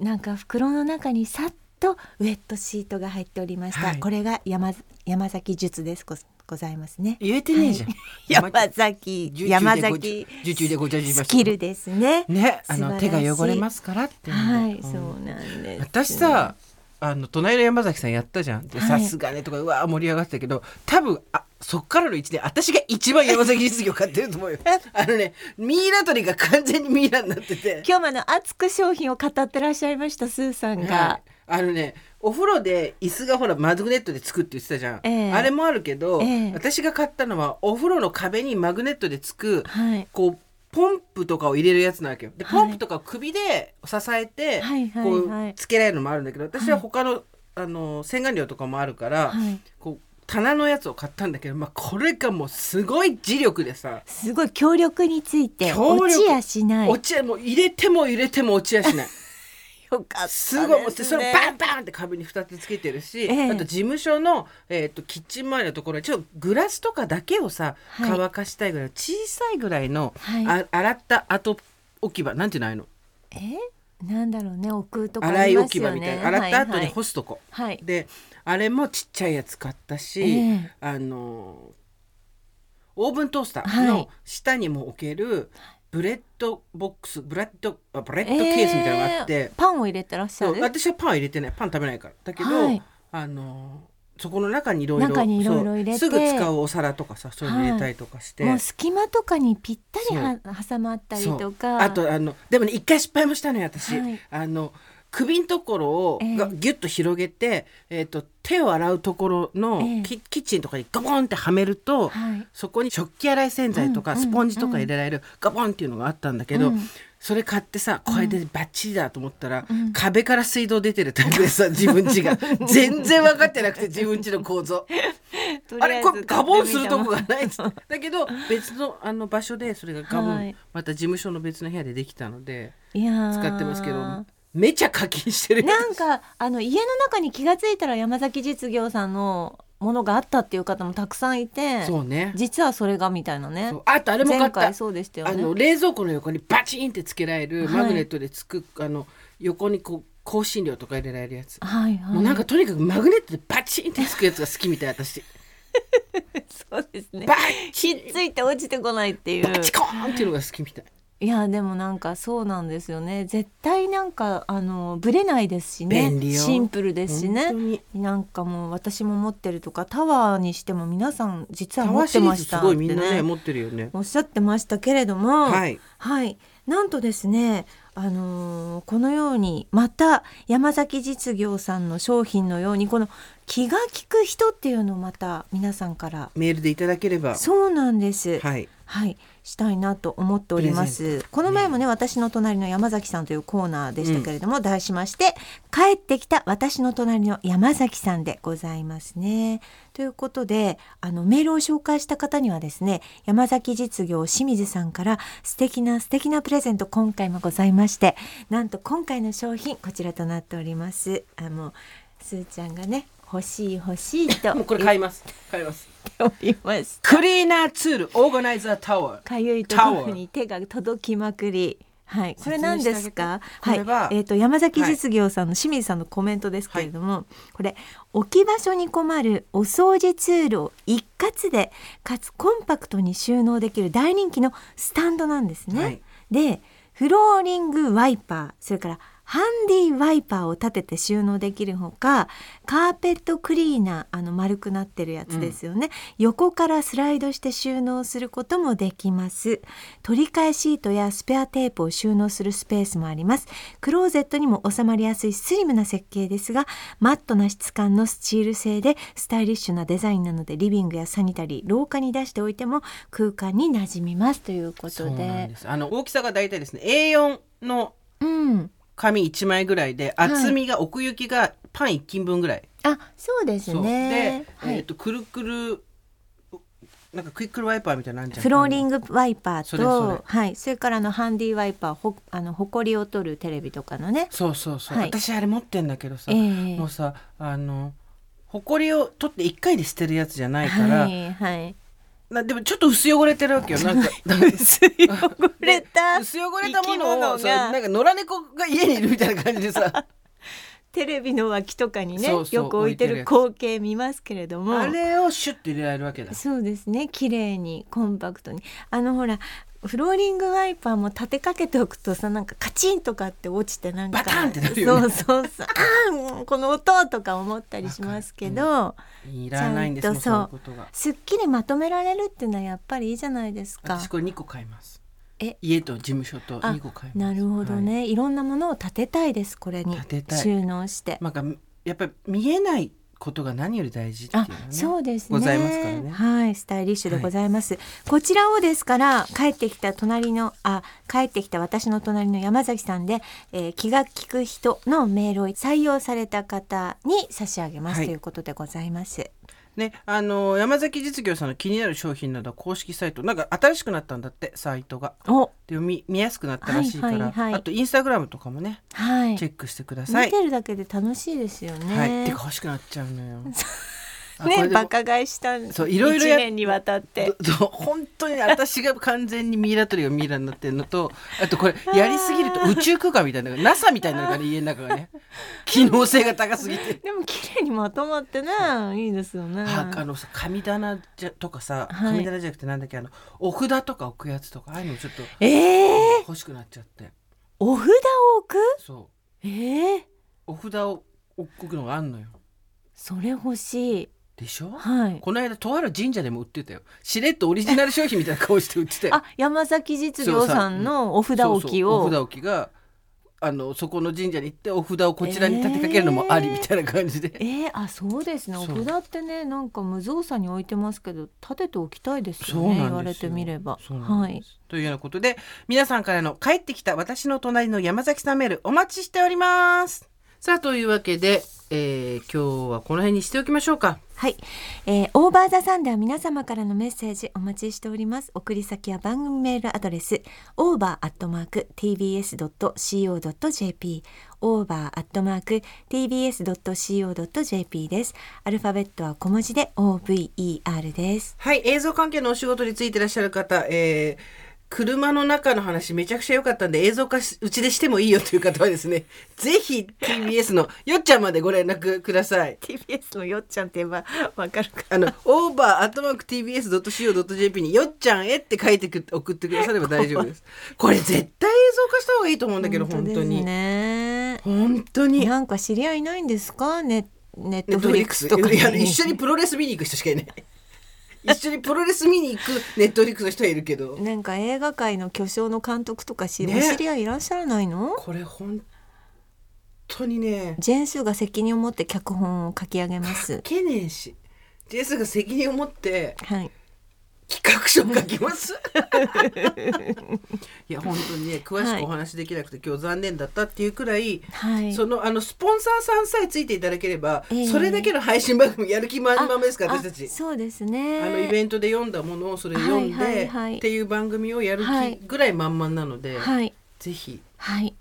[SPEAKER 1] い。
[SPEAKER 2] なんか袋の中にさっとウェットシートが入っておりました、
[SPEAKER 1] はい。
[SPEAKER 2] これが山山崎術ですごございますね。
[SPEAKER 1] 言えてねえじゃん、
[SPEAKER 2] 山崎
[SPEAKER 1] 受注でご
[SPEAKER 2] 山崎
[SPEAKER 1] 受注でごちゃ
[SPEAKER 2] スキルですね。
[SPEAKER 1] ねあの手が汚れますからって
[SPEAKER 2] はい、
[SPEAKER 1] うん
[SPEAKER 2] そうなんです。
[SPEAKER 1] 私さあの隣の山崎さんやったじゃん。さすがねとかうわー盛り上がってたけど多分あそっからの1年私が一番山崎実業買ってると思うよ。あのねミイラ取りが完全にミイラになってて。
[SPEAKER 2] 今日もあの熱く商品を語ってらっしゃいましたスーさんが、
[SPEAKER 1] はい。あのねお風呂で椅子がほらマグネットでつくって言ってたじゃん、
[SPEAKER 2] ええ。
[SPEAKER 1] あれもあるけど、
[SPEAKER 2] ええ。
[SPEAKER 1] 私が買ったのはお風呂の壁にマグネットでつく
[SPEAKER 2] はい。
[SPEAKER 1] こうポンプとかを入れるやつなわけよ。で
[SPEAKER 2] はい。
[SPEAKER 1] ポンプとかを首で支えて、こ
[SPEAKER 2] はいう
[SPEAKER 1] つけられるのもあるんだけど私は他の,、あの洗顔料とかもあるから、
[SPEAKER 2] はい。
[SPEAKER 1] こう棚のやつを買ったんだけど、まあ、これがもうすごい磁力でさ、
[SPEAKER 2] すごい強力について落ちやしない。
[SPEAKER 1] 落ちもう入れても入れても落ちやしない。
[SPEAKER 2] よかったです
[SPEAKER 1] す
[SPEAKER 2] ね
[SPEAKER 1] ごいもうそれをバンバンって壁に2つつけてるし、
[SPEAKER 2] ええ。
[SPEAKER 1] あと事務所の、えー、とキッチン周りのところにちょっとグラスとかだけをさ、
[SPEAKER 2] はい。
[SPEAKER 1] 乾かしたいぐらいの小さいぐらいの、
[SPEAKER 2] はい。
[SPEAKER 1] あ洗った後置き場なんていうの？ああいうの
[SPEAKER 2] え？なんだろうね。置くとかあ
[SPEAKER 1] 洗い
[SPEAKER 2] りますよ
[SPEAKER 1] 置き場みたい
[SPEAKER 2] ね
[SPEAKER 1] な。洗った後に
[SPEAKER 2] はい
[SPEAKER 1] 干すとこ、
[SPEAKER 2] はい、はい。
[SPEAKER 1] であれもちっちゃいやつ買ったし、
[SPEAKER 2] ええ。
[SPEAKER 1] あのオーブントースター
[SPEAKER 2] はい。
[SPEAKER 1] の下にも置けるブレッドボックスブレッドあブレッドケースみたいなのがあって、
[SPEAKER 2] えーパンを入れてらっしゃる？
[SPEAKER 1] 私はパン入れてない。パン食べないから。だけど、
[SPEAKER 2] はい。
[SPEAKER 1] あのそこの中にいろいろすぐ使うお皿とかさそういうの入れたりとかして、
[SPEAKER 2] もう隙間とかにぴったりは挟まったりとか。
[SPEAKER 1] あとあのでもね一回失敗もしたのよ私、
[SPEAKER 2] はい。
[SPEAKER 1] あの首のところを
[SPEAKER 2] ええ。
[SPEAKER 1] がギュッと広げて、えー、と手を洗うところの
[SPEAKER 2] ええ。
[SPEAKER 1] キ,、キッチンとかにガボンってはめると、
[SPEAKER 2] はい。
[SPEAKER 1] そこに食器洗い洗剤とかスポンジとか入れられるガボンっていうのがあったんだけど、
[SPEAKER 2] うん。
[SPEAKER 1] それ買ってさこれでバッチリだと思ったら、
[SPEAKER 2] うん。
[SPEAKER 1] 壁から水道出てるタイプでさ 自分家が。全然分かってなくて自分家の構造。あれこれガボンするとこがないっつって。だけど別のあの場所でそれがガボン、
[SPEAKER 2] はい。
[SPEAKER 1] また事務所の別の部屋でできたので使ってますけどめちゃ課金してる
[SPEAKER 2] なんかあの家の中に気がついたら山崎実業さんのものがあったっていう方もたくさんいて
[SPEAKER 1] そうね。
[SPEAKER 2] 実はそれがみたいなね。
[SPEAKER 1] あとあれも買った。
[SPEAKER 2] 前回そうでしたよ
[SPEAKER 1] あ
[SPEAKER 2] ね
[SPEAKER 1] の冷蔵庫の横にバチンってつけられる
[SPEAKER 2] はい。
[SPEAKER 1] マグネットでつく、あの横にこう香辛料とか入れられるやつ、
[SPEAKER 2] はいはい。
[SPEAKER 1] もうなんかとにかくマグネットでバチンってつくやつが好きみたい私。
[SPEAKER 2] そうですね。
[SPEAKER 1] バ
[SPEAKER 2] ひっついて落ちてこないっていう。
[SPEAKER 1] バチコーンっていうのが好きみたい
[SPEAKER 2] いやでもなんかそうなんですよね。絶対なんかあのブレないですしね。
[SPEAKER 1] 便利よ。
[SPEAKER 2] シンプルですしね。なんかもう私も持ってるとかタワーにしても皆さん実は持ってましたって
[SPEAKER 1] ズすごいみんなね持ってるよね。
[SPEAKER 2] おっしゃってましたけれども
[SPEAKER 1] はい。
[SPEAKER 2] はい、なんとですね、あのーこのようにまた山崎実業さんの商品のようにこの気が利く人っていうのをまた皆さんから
[SPEAKER 1] メールでいただければ。
[SPEAKER 2] そうなんです。
[SPEAKER 1] はい。
[SPEAKER 2] はい、したいなと思っております。この前もね、私の隣の山崎さんというコーナーでしたけれども、題しまして、帰ってきた私の隣の山崎さんでございますね。ということで、あの、メールを紹介した方にはですね、山崎実業清水さんから素敵な素敵なプレゼント今回もございまして、なんと今回の商品、こちらとなっております。あの、すーちゃんがね、欲しい欲しいと
[SPEAKER 1] もうこれ買います買います
[SPEAKER 2] ております。
[SPEAKER 1] クリーナーツールオーガナイザータワー
[SPEAKER 2] かゆいところに手が届きまくり。はい、これ何ですか？はいえっ、と山崎実業さんの清水さんのコメントですけれども、これ置き場所に困るお掃除ツールを一括でかつコンパクトに収納できる大人気のスタンドなんですね。
[SPEAKER 1] はい
[SPEAKER 2] で、フローリングワイパー、それからハンディワイパーを立てて収納できるほかカーペットクリーナーあの丸くなってるやつですよね、横からスライドして収納することもできます。取り替えシートやスペアテープを収納するスペースもあります。クローゼットにも収まりやすいスリムな設計ですがマットな質感のスチール製でスタイリッシュなデザインなのでリビングやサニタリー廊下に出しておいても空間に馴染みますということ
[SPEAKER 1] そうなん
[SPEAKER 2] で
[SPEAKER 1] あの大きさが大体ですね A4 の
[SPEAKER 2] うん
[SPEAKER 1] 紙1枚ぐらいで厚みが、奥行きがパン1斤分ぐらい。
[SPEAKER 2] あそうですね。
[SPEAKER 1] で、
[SPEAKER 2] はい。
[SPEAKER 1] えっとくるくるなんかクイックルワイパーみたいなのあんじゃん。
[SPEAKER 2] フローリングワイパーとはい、それからあのハンディワイパーほあのほこりを取るテレビとかのね、
[SPEAKER 1] そうそうそう、
[SPEAKER 2] はい。
[SPEAKER 1] 私あれ持ってんだけどさ、
[SPEAKER 2] ええ。
[SPEAKER 1] もうさあのほこりを取って1回で捨てるやつじゃないから、
[SPEAKER 2] はいはい
[SPEAKER 1] なでもちょっと薄汚れてるわけよ。なんか
[SPEAKER 2] 薄汚れた。
[SPEAKER 1] 薄汚れたものをさなんか野良猫が家にいるみたいな感じでさ。
[SPEAKER 2] テレビの脇とかにねよく置いてる光景見ますけれども。
[SPEAKER 1] あれをシュッて入れられるわけだ。
[SPEAKER 2] そうですね。綺麗にコンパクトに。あのほらフローリングワイパーも立てかけておくとさなんかカチンとかって落ちてなんか
[SPEAKER 1] バタンってなるよね。
[SPEAKER 2] そうそうそう。あーもうこの音とか思ったりしますけど、
[SPEAKER 1] いらないんですもそう。
[SPEAKER 2] すっきりまとめられるっていうのはやっぱりいいじゃないですか。
[SPEAKER 1] 私これ2個買います。
[SPEAKER 2] え？
[SPEAKER 1] 家と事務所と2個買います。
[SPEAKER 2] なるほどね、
[SPEAKER 1] はい。
[SPEAKER 2] い、ろんなものを立てたいですこれに。収納して、
[SPEAKER 1] なんかやっぱり見えないことが何より大事っていうね。
[SPEAKER 2] そうですね。
[SPEAKER 1] ございますからね。
[SPEAKER 2] はいスタイリッシュでございます、こちらをですから帰ってきた隣のあ帰ってきた私の隣の山崎さんで、えー気が利く人のメールを採用された方に差し上げます、
[SPEAKER 1] はい。
[SPEAKER 2] ということでございます
[SPEAKER 1] ね、あの山崎実業さんの気になる商品などは公式サイトなんか新しくなったんだってサイトが。
[SPEAKER 2] お。
[SPEAKER 1] で見見やすくなったらしいから、
[SPEAKER 2] はいはいはい。
[SPEAKER 1] あとインスタグラムとかもね
[SPEAKER 2] はい。
[SPEAKER 1] チェックしてください。
[SPEAKER 2] 見てるだけで楽しいですよね、
[SPEAKER 1] はい、てか欲しくなっちゃうのよ。
[SPEAKER 2] ねバカ買いしたん
[SPEAKER 1] そういろいろや
[SPEAKER 2] 一年にわたって。
[SPEAKER 1] 本当に私が完全にミイラ取りがミイラになってるのと あとこれやりすぎると宇宙空間みたいな NASA みたいなのがね家の中がね 機能性が高すぎて。
[SPEAKER 2] でも綺麗にまとまってねいいですよね。
[SPEAKER 1] はあのさ神棚じゃとかさ、
[SPEAKER 2] はい。
[SPEAKER 1] 神棚じゃなくてなんだっけあのお札とか置くやつとかああいうのちょっと
[SPEAKER 2] えー、
[SPEAKER 1] 欲しくなっちゃって。
[SPEAKER 2] お札を置く？
[SPEAKER 1] そう。
[SPEAKER 2] えー、
[SPEAKER 1] お札を置くのがあんのよ。
[SPEAKER 2] それ欲しい
[SPEAKER 1] でしょ？
[SPEAKER 2] はい。
[SPEAKER 1] この間とある神社でも売ってたよ。しれっとオリジナル商品みたいな顔して売ってたよ。
[SPEAKER 2] あ山崎実業さんのお札置きを。
[SPEAKER 1] お札置きがあのそこの神社に行ってお札をこちらに立てかけるのもありみたいな感じで、
[SPEAKER 2] えー、あそうですね。お札ってねなんか無造作に置いてますけど立てておきたいですよね言われてみれば。はい。
[SPEAKER 1] というようなことで皆さんからの帰ってきた私の隣の山崎さんメールお待ちしておりますさあというわけで、えー今日はこの辺にしておきましょうか。
[SPEAKER 2] はい、えー、オーバーザさんでは皆様からのメッセージお待ちしております。送り先は番組メールアドレス over@tbs.co.jp over@tbs.co.jp です。アルファベットは小文字で over です。
[SPEAKER 1] はい。映像関係のお仕事についていらっしゃる方、えー車の中の話めちゃくちゃ良かったんで映像化しうちでしてもいいよという方はですね ぜひ TBS のよっちゃんまでご連絡ください
[SPEAKER 2] TBS のよっちゃんって言えばわかるか
[SPEAKER 1] あの、オーバーアットマーク TBS.CO.JP によっちゃんへって書いてく送ってくだされば大丈夫です。これ絶対映像化した方がいいと思うんだけど、本当に。
[SPEAKER 2] ね
[SPEAKER 1] 本当に。
[SPEAKER 2] なんか知り合いいないんですか？ネネットフリック
[SPEAKER 1] ス
[SPEAKER 2] スとか
[SPEAKER 1] 一緒にプロレス見に行く人しかいない。一緒にプロレス見に行く ネットフリックスの人はいるけど、
[SPEAKER 2] なんか映画界の巨匠の監督とか知,、
[SPEAKER 1] ね。
[SPEAKER 2] 知り合いいらっしゃらないの？
[SPEAKER 1] これ本当にね、
[SPEAKER 2] ジェーンスーが責任を持って脚本を書き上げます。
[SPEAKER 1] けねえし、ジェスが責任を持って
[SPEAKER 2] はい
[SPEAKER 1] 企画書を書きます？いや本当にね詳しくお話できなくて、今日残念だったっていうくらい。
[SPEAKER 2] はい。
[SPEAKER 1] そのあのスポンサーさんさえついていただければ、
[SPEAKER 2] ええ。
[SPEAKER 1] それだけの配信番組やる気満々ですから
[SPEAKER 2] あ
[SPEAKER 1] 私たち。
[SPEAKER 2] あそうですね。
[SPEAKER 1] あのイベントで読んだものをそれ読んで、
[SPEAKER 2] はいはいはい。
[SPEAKER 1] っていう番組をやる
[SPEAKER 2] はい。
[SPEAKER 1] 気ぐらい満々なので、
[SPEAKER 2] はい。
[SPEAKER 1] ぜひ
[SPEAKER 2] はい。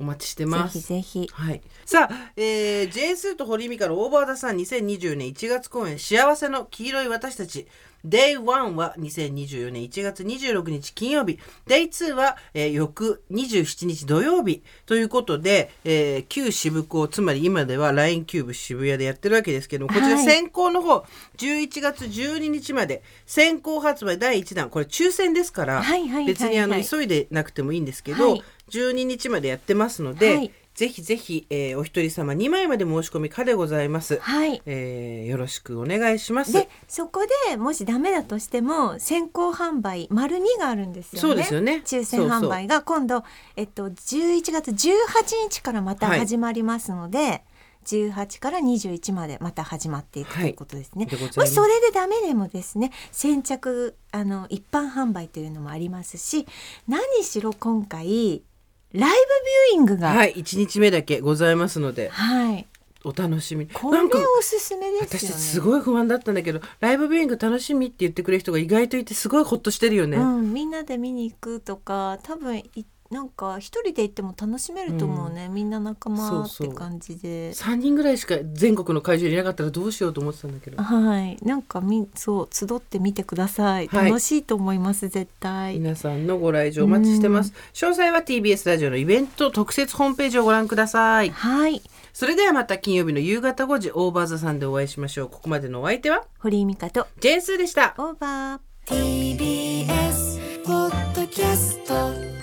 [SPEAKER 1] お待ちして
[SPEAKER 2] ぜ
[SPEAKER 1] ます。
[SPEAKER 2] ひぜひ。
[SPEAKER 1] はい、さあ、えー、ジェーンスーと堀美香のオーバーダさん2020年1月公演「幸せの黄色い私たち」Day1 は2024年1月26日金曜日。Day2 は、えー翌27日土曜日。ということで、えー旧渋港つまり今では LINE キューブ渋谷でやってるわけですけどもこちら
[SPEAKER 2] はい
[SPEAKER 1] 先行の方、11月12日まで先行発売第1弾。これ抽選ですから、
[SPEAKER 2] はいはいはいはい。
[SPEAKER 1] 別にあの急いでなくてもいいんですけど、
[SPEAKER 2] はい。
[SPEAKER 1] 12日までやってますので、
[SPEAKER 2] はい
[SPEAKER 1] ぜひぜひ、えーお一人様2枚まで申し込み可でございます。
[SPEAKER 2] はい。
[SPEAKER 1] えーよろしくお願いします。
[SPEAKER 2] でそこでもしダメだとしても先行販売丸2があるんですよね。
[SPEAKER 1] そうですよね。
[SPEAKER 2] 抽選販売が。今度えっと11月18日からまた
[SPEAKER 1] はい。
[SPEAKER 2] 始まりますので、18から21までまた始まっていくということですね。
[SPEAKER 1] でござい
[SPEAKER 2] もしそれでダメでもですね先着あの一般販売というのもありますし何しろ今回ライブビューイングが
[SPEAKER 1] はい、1日目だけございますので、
[SPEAKER 2] はい
[SPEAKER 1] お楽しみに。
[SPEAKER 2] これおすすめですよね。
[SPEAKER 1] 私すごい不安だったんだけど、ライブビューイング楽しみって言ってくれる人が意外といてすごいホッとしてるよね。
[SPEAKER 2] うん、みんなで見に行くとか多分いなんか一人で行っても楽しめると思うね、みんな仲間
[SPEAKER 1] そうそう。
[SPEAKER 2] って感じで。
[SPEAKER 1] 3人ぐらいしか全国の会場にいなかったらどうしようと思ってたんだけど。
[SPEAKER 2] はい。なんかみそう集ってみてください、
[SPEAKER 1] はい。
[SPEAKER 2] 楽しいと思います絶対。
[SPEAKER 1] 皆さんのご来場お待ちしてます。詳細は TBS ラジオのイベント特設ホームページをご覧ください。
[SPEAKER 2] はい。
[SPEAKER 1] それではまた金曜日の夕方5時オーバーザさんでお会いしましょう。ここまでのお相手は？
[SPEAKER 2] 堀井美香と。
[SPEAKER 1] ジェーンスーでした。
[SPEAKER 2] オーバー。
[SPEAKER 3] TBS ポッドキャスト